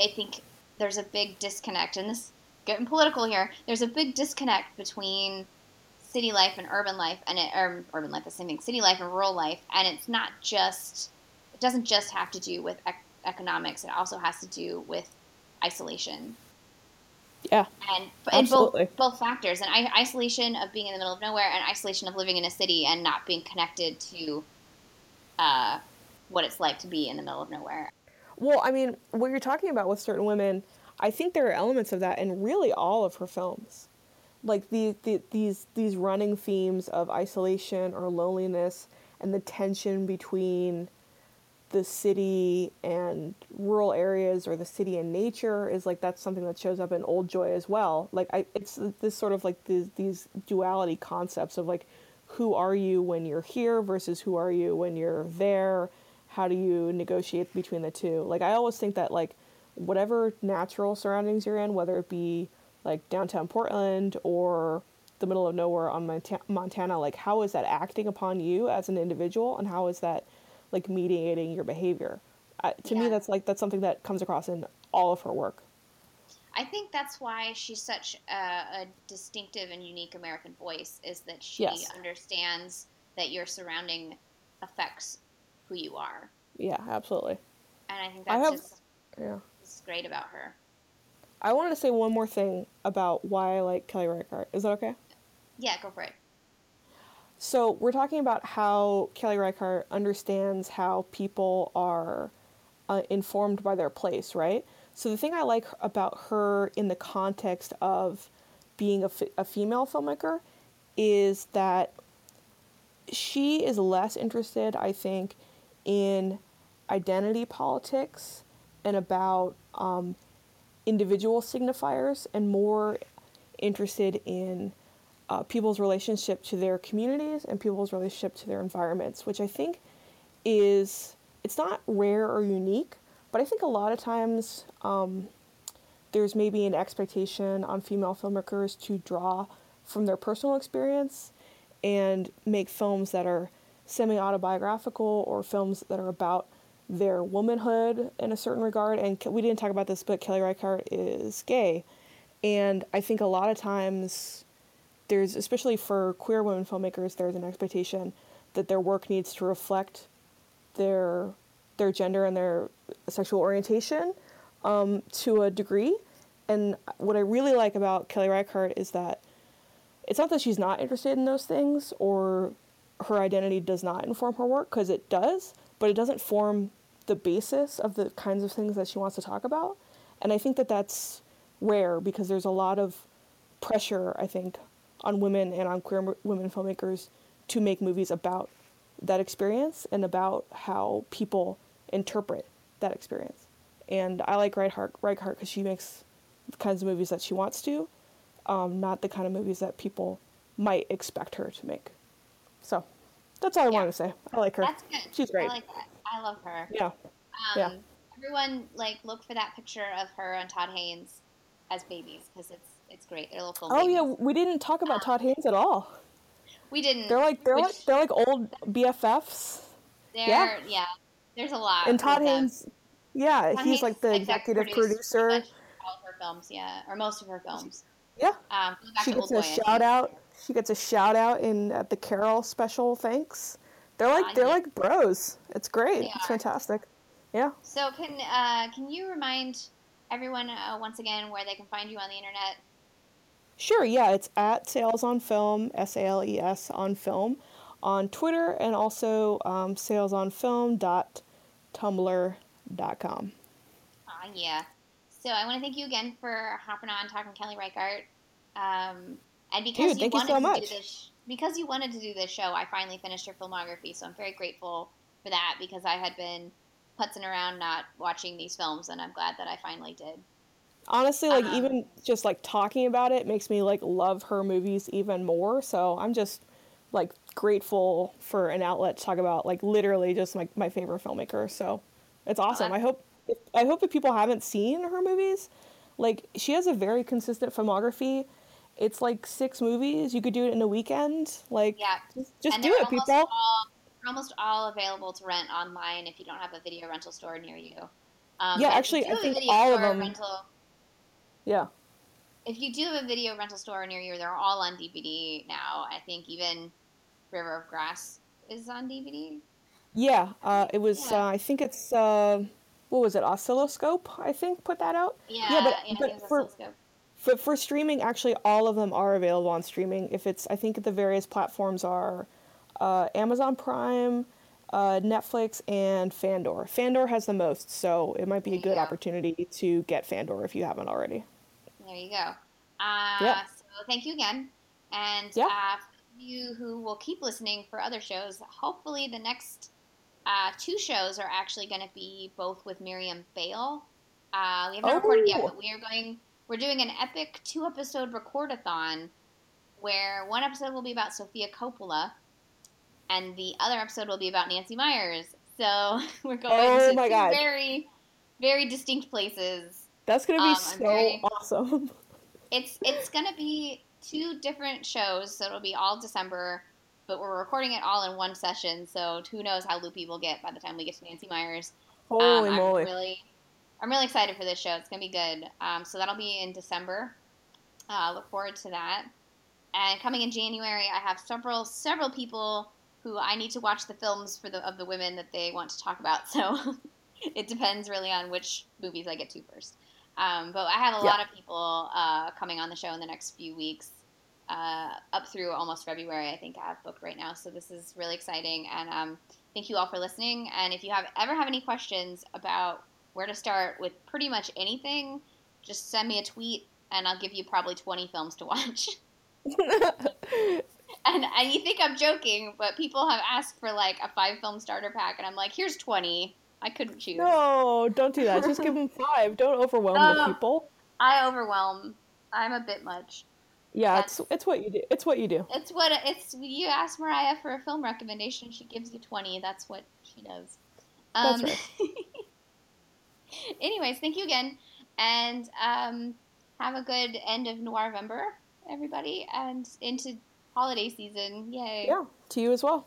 S1: I think there's a big disconnect, and this getting political here. There's a big disconnect between city life and urban life, and it, or urban life, the same thing. City life and rural life, and it's not just. It doesn't just have to do with ec- economics. It also has to do with isolation
S2: Yeah.
S1: and and
S2: Absolutely.
S1: both both factors and I, isolation of being in the middle of nowhere and isolation of living in a city and not being connected to uh, what it's like to be in the middle of nowhere.
S2: Well, I mean, what you're talking about with certain women, I think there are elements of that in really all of her films. Like the, the these these running themes of isolation or loneliness and the tension between the city and rural areas or the city and nature is like that's something that shows up in Old Joy as well. Like I it's this sort of like these these duality concepts of like who are you when you're here versus who are you when you're there how do you negotiate between the two like i always think that like whatever natural surroundings you're in whether it be like downtown portland or the middle of nowhere on Monta- montana like how is that acting upon you as an individual and how is that like mediating your behavior. Uh, to me that's like that's something that comes across in all of her work.
S1: I think that's why she's such a, a distinctive and unique American voice is that she
S2: Yes.
S1: understands that your surrounding affects who you are,
S2: yeah absolutely.
S1: And I think
S2: I
S1: that's
S2: have-
S1: just
S2: yeah.
S1: is great about her.
S2: i wanted to say one more thing about why i like kelly reichardt. Is that okay?
S1: Yeah, go for it.
S2: So we're talking about how Kelly Reichardt understands how people are uh, informed by their place, right? So the thing I like about her in the context of being a, f- a female filmmaker is that she is less interested, I think, in identity politics and about um, individual signifiers and more interested in uh, people's relationship to their communities and people's relationship to their environments, which I think is it's not rare or unique, but I think a lot of times um, there's maybe an expectation on female filmmakers to draw from their personal experience and make films that are semi autobiographical or films that are about their womanhood in a certain regard. And we didn't talk about this, but Kelly Reichardt is gay. And I think a lot of times there's, especially for queer women filmmakers, there's an expectation that their work needs to reflect their their gender and their sexual orientation um, to a degree. And what I really like about Kelly Reichardt is that it's not that she's not interested in those things or her identity does not inform her work because it does, but it doesn't form the basis of the kinds of things that she wants to talk about. And I think that that's rare because there's a lot of pressure, I think, on women and on queer m- women filmmakers to make movies about that experience and about how people interpret that experience. And I like Reichardt Reichardt because she makes the kinds of movies that she wants to, um, not the kind of movies that people might expect her to make. So that's all I
S1: Yeah.
S2: wanted to say. I like her.
S1: That's good.
S2: She's great.
S1: I like that. I love her.
S2: Yeah.
S1: Um,
S2: Yeah.
S1: Everyone, like, look for that picture of her and Todd Haynes as babies because it's it's great. They're film
S2: Oh yeah, we didn't talk about Todd Haynes at all.
S1: We didn't.
S2: They're like they're
S1: which-
S2: like they're like old BFFs.
S1: They're,
S2: yeah.
S1: yeah. There's a lot.
S2: And Todd
S1: with them.
S2: Haynes, yeah,
S1: Todd
S2: he's
S1: Haynes
S2: like the executive
S1: produced pretty
S2: producer.
S1: All of her films, yeah, or most of her films.
S2: Yeah,
S1: Um,
S2: she gets a
S1: Boy,
S2: shout out. She gets a shout out in at the Carol special. Thanks. They're like
S1: Ah,
S2: they're
S1: yeah.
S2: like bros. It's great.
S1: They
S2: it's
S1: are.
S2: fantastic. Yeah.
S1: So can uh, can you remind everyone uh, once again where they can find you on the internet?
S2: Sure, yeah, it's at Sales on Film, S A L E S on film, on Twitter and also um, salesonfilm.tumblr.com.
S1: Ah, yeah. So I want to thank you again for hopping on talking Kelly Reichardt. Um, and because
S2: Dude,
S1: you
S2: thank you
S1: wanted
S2: so
S1: to do this, because you wanted to do this show, I finally finished your filmography. So I'm very grateful for that because I had been putzing around not watching these films, and I'm glad that I finally did.
S2: Honestly, like
S1: Um,
S2: even just like talking about it makes me like love her movies even more. So I'm just like grateful for an outlet to talk about like literally just like my favorite filmmaker. So it's awesome. I hope if, I hope if people haven't seen her movies, like she has a very consistent filmography. It's like six movies. You could do it in a weekend. Like
S1: Yeah.
S2: just, just do it, people.
S1: All, they're almost all available to rent online if you don't have a video rental store near you. Um,
S2: Yeah, actually, I think all of them-
S1: Rental,
S2: Yeah.
S1: if you do have a video rental store near you, they're all on DVD now. I think even River of Grass is on DVD.
S2: Yeah, uh, it was.
S1: Yeah.
S2: Uh, I think it's. Uh, what was it? Oscilloscope. I think put that out.
S1: Yeah,
S2: Yeah, but-
S1: think
S2: but for-
S1: Oscilloscope.
S2: For for streaming, actually, all of them are available on streaming. If it's, I think the various platforms are uh, Amazon Prime, uh, Netflix, and Fandor. Fandor has the most, so it might be a good
S1: Yeah.
S2: opportunity to get Fandor if you haven't already.
S1: There you go. Uh,
S2: Yeah.
S1: So thank you again. And
S2: Yeah.
S1: uh, for you who will keep listening for other shows, hopefully the next uh, two shows are actually going to be both with Miriam Bale. Uh, we haven't recorded yet,
S2: Oh.
S1: but we are going. We're doing an epic two-episode recordathon, where one episode will be about Sofia Coppola, and the other episode will be about Nancy Meyers. So (laughs) we're going
S2: Oh
S1: to
S2: my
S1: two
S2: God.
S1: very, very distinct places.
S2: That's gonna be
S1: Um,
S2: so
S1: very-
S2: awesome. (laughs)
S1: It's it's gonna be two different shows, so it'll be all December, but we're recording it all in one session. So who knows how loopy we'll get by the time we get to Nancy Meyers.
S2: Holy
S1: um,
S2: moly!
S1: I'm really, I'm really excited for this show. It's gonna be good. Um, so that'll be in December. Uh, look forward to that. And coming in January, I have several several people who I need to watch the films for the of the women that they want to talk about. (laughs) So it depends really on which movies I get to first. Um, but I have a
S2: Yeah.
S1: lot of people uh, coming on the show in the next few weeks, uh, up through almost February. I think I have booked right now. So this is really exciting. And um, thank you all for listening. And if you have ever have any questions about where to start with pretty much anything, just send me a tweet, and I'll give you probably 20 films to watch. (laughs) And, and you think I'm joking, but people have asked for like a five film starter pack, and I'm like, here's 20. I couldn't choose.
S2: no, don't do that. Just give them (laughs) five. Don't overwhelm the
S1: Oh.
S2: people.
S1: I overwhelm. I'm a bit much.
S2: Yeah,
S1: That's-
S2: it's it's what you do. It's what you do.
S1: It's what it's. You ask Mariah for a film recommendation, she gives you 20. That's what she does.
S2: That's
S1: Um, (laughs) anyways, thank you again, and um, have a good end of November, everybody, and into holiday season. Yay!
S2: Yeah, to you as well.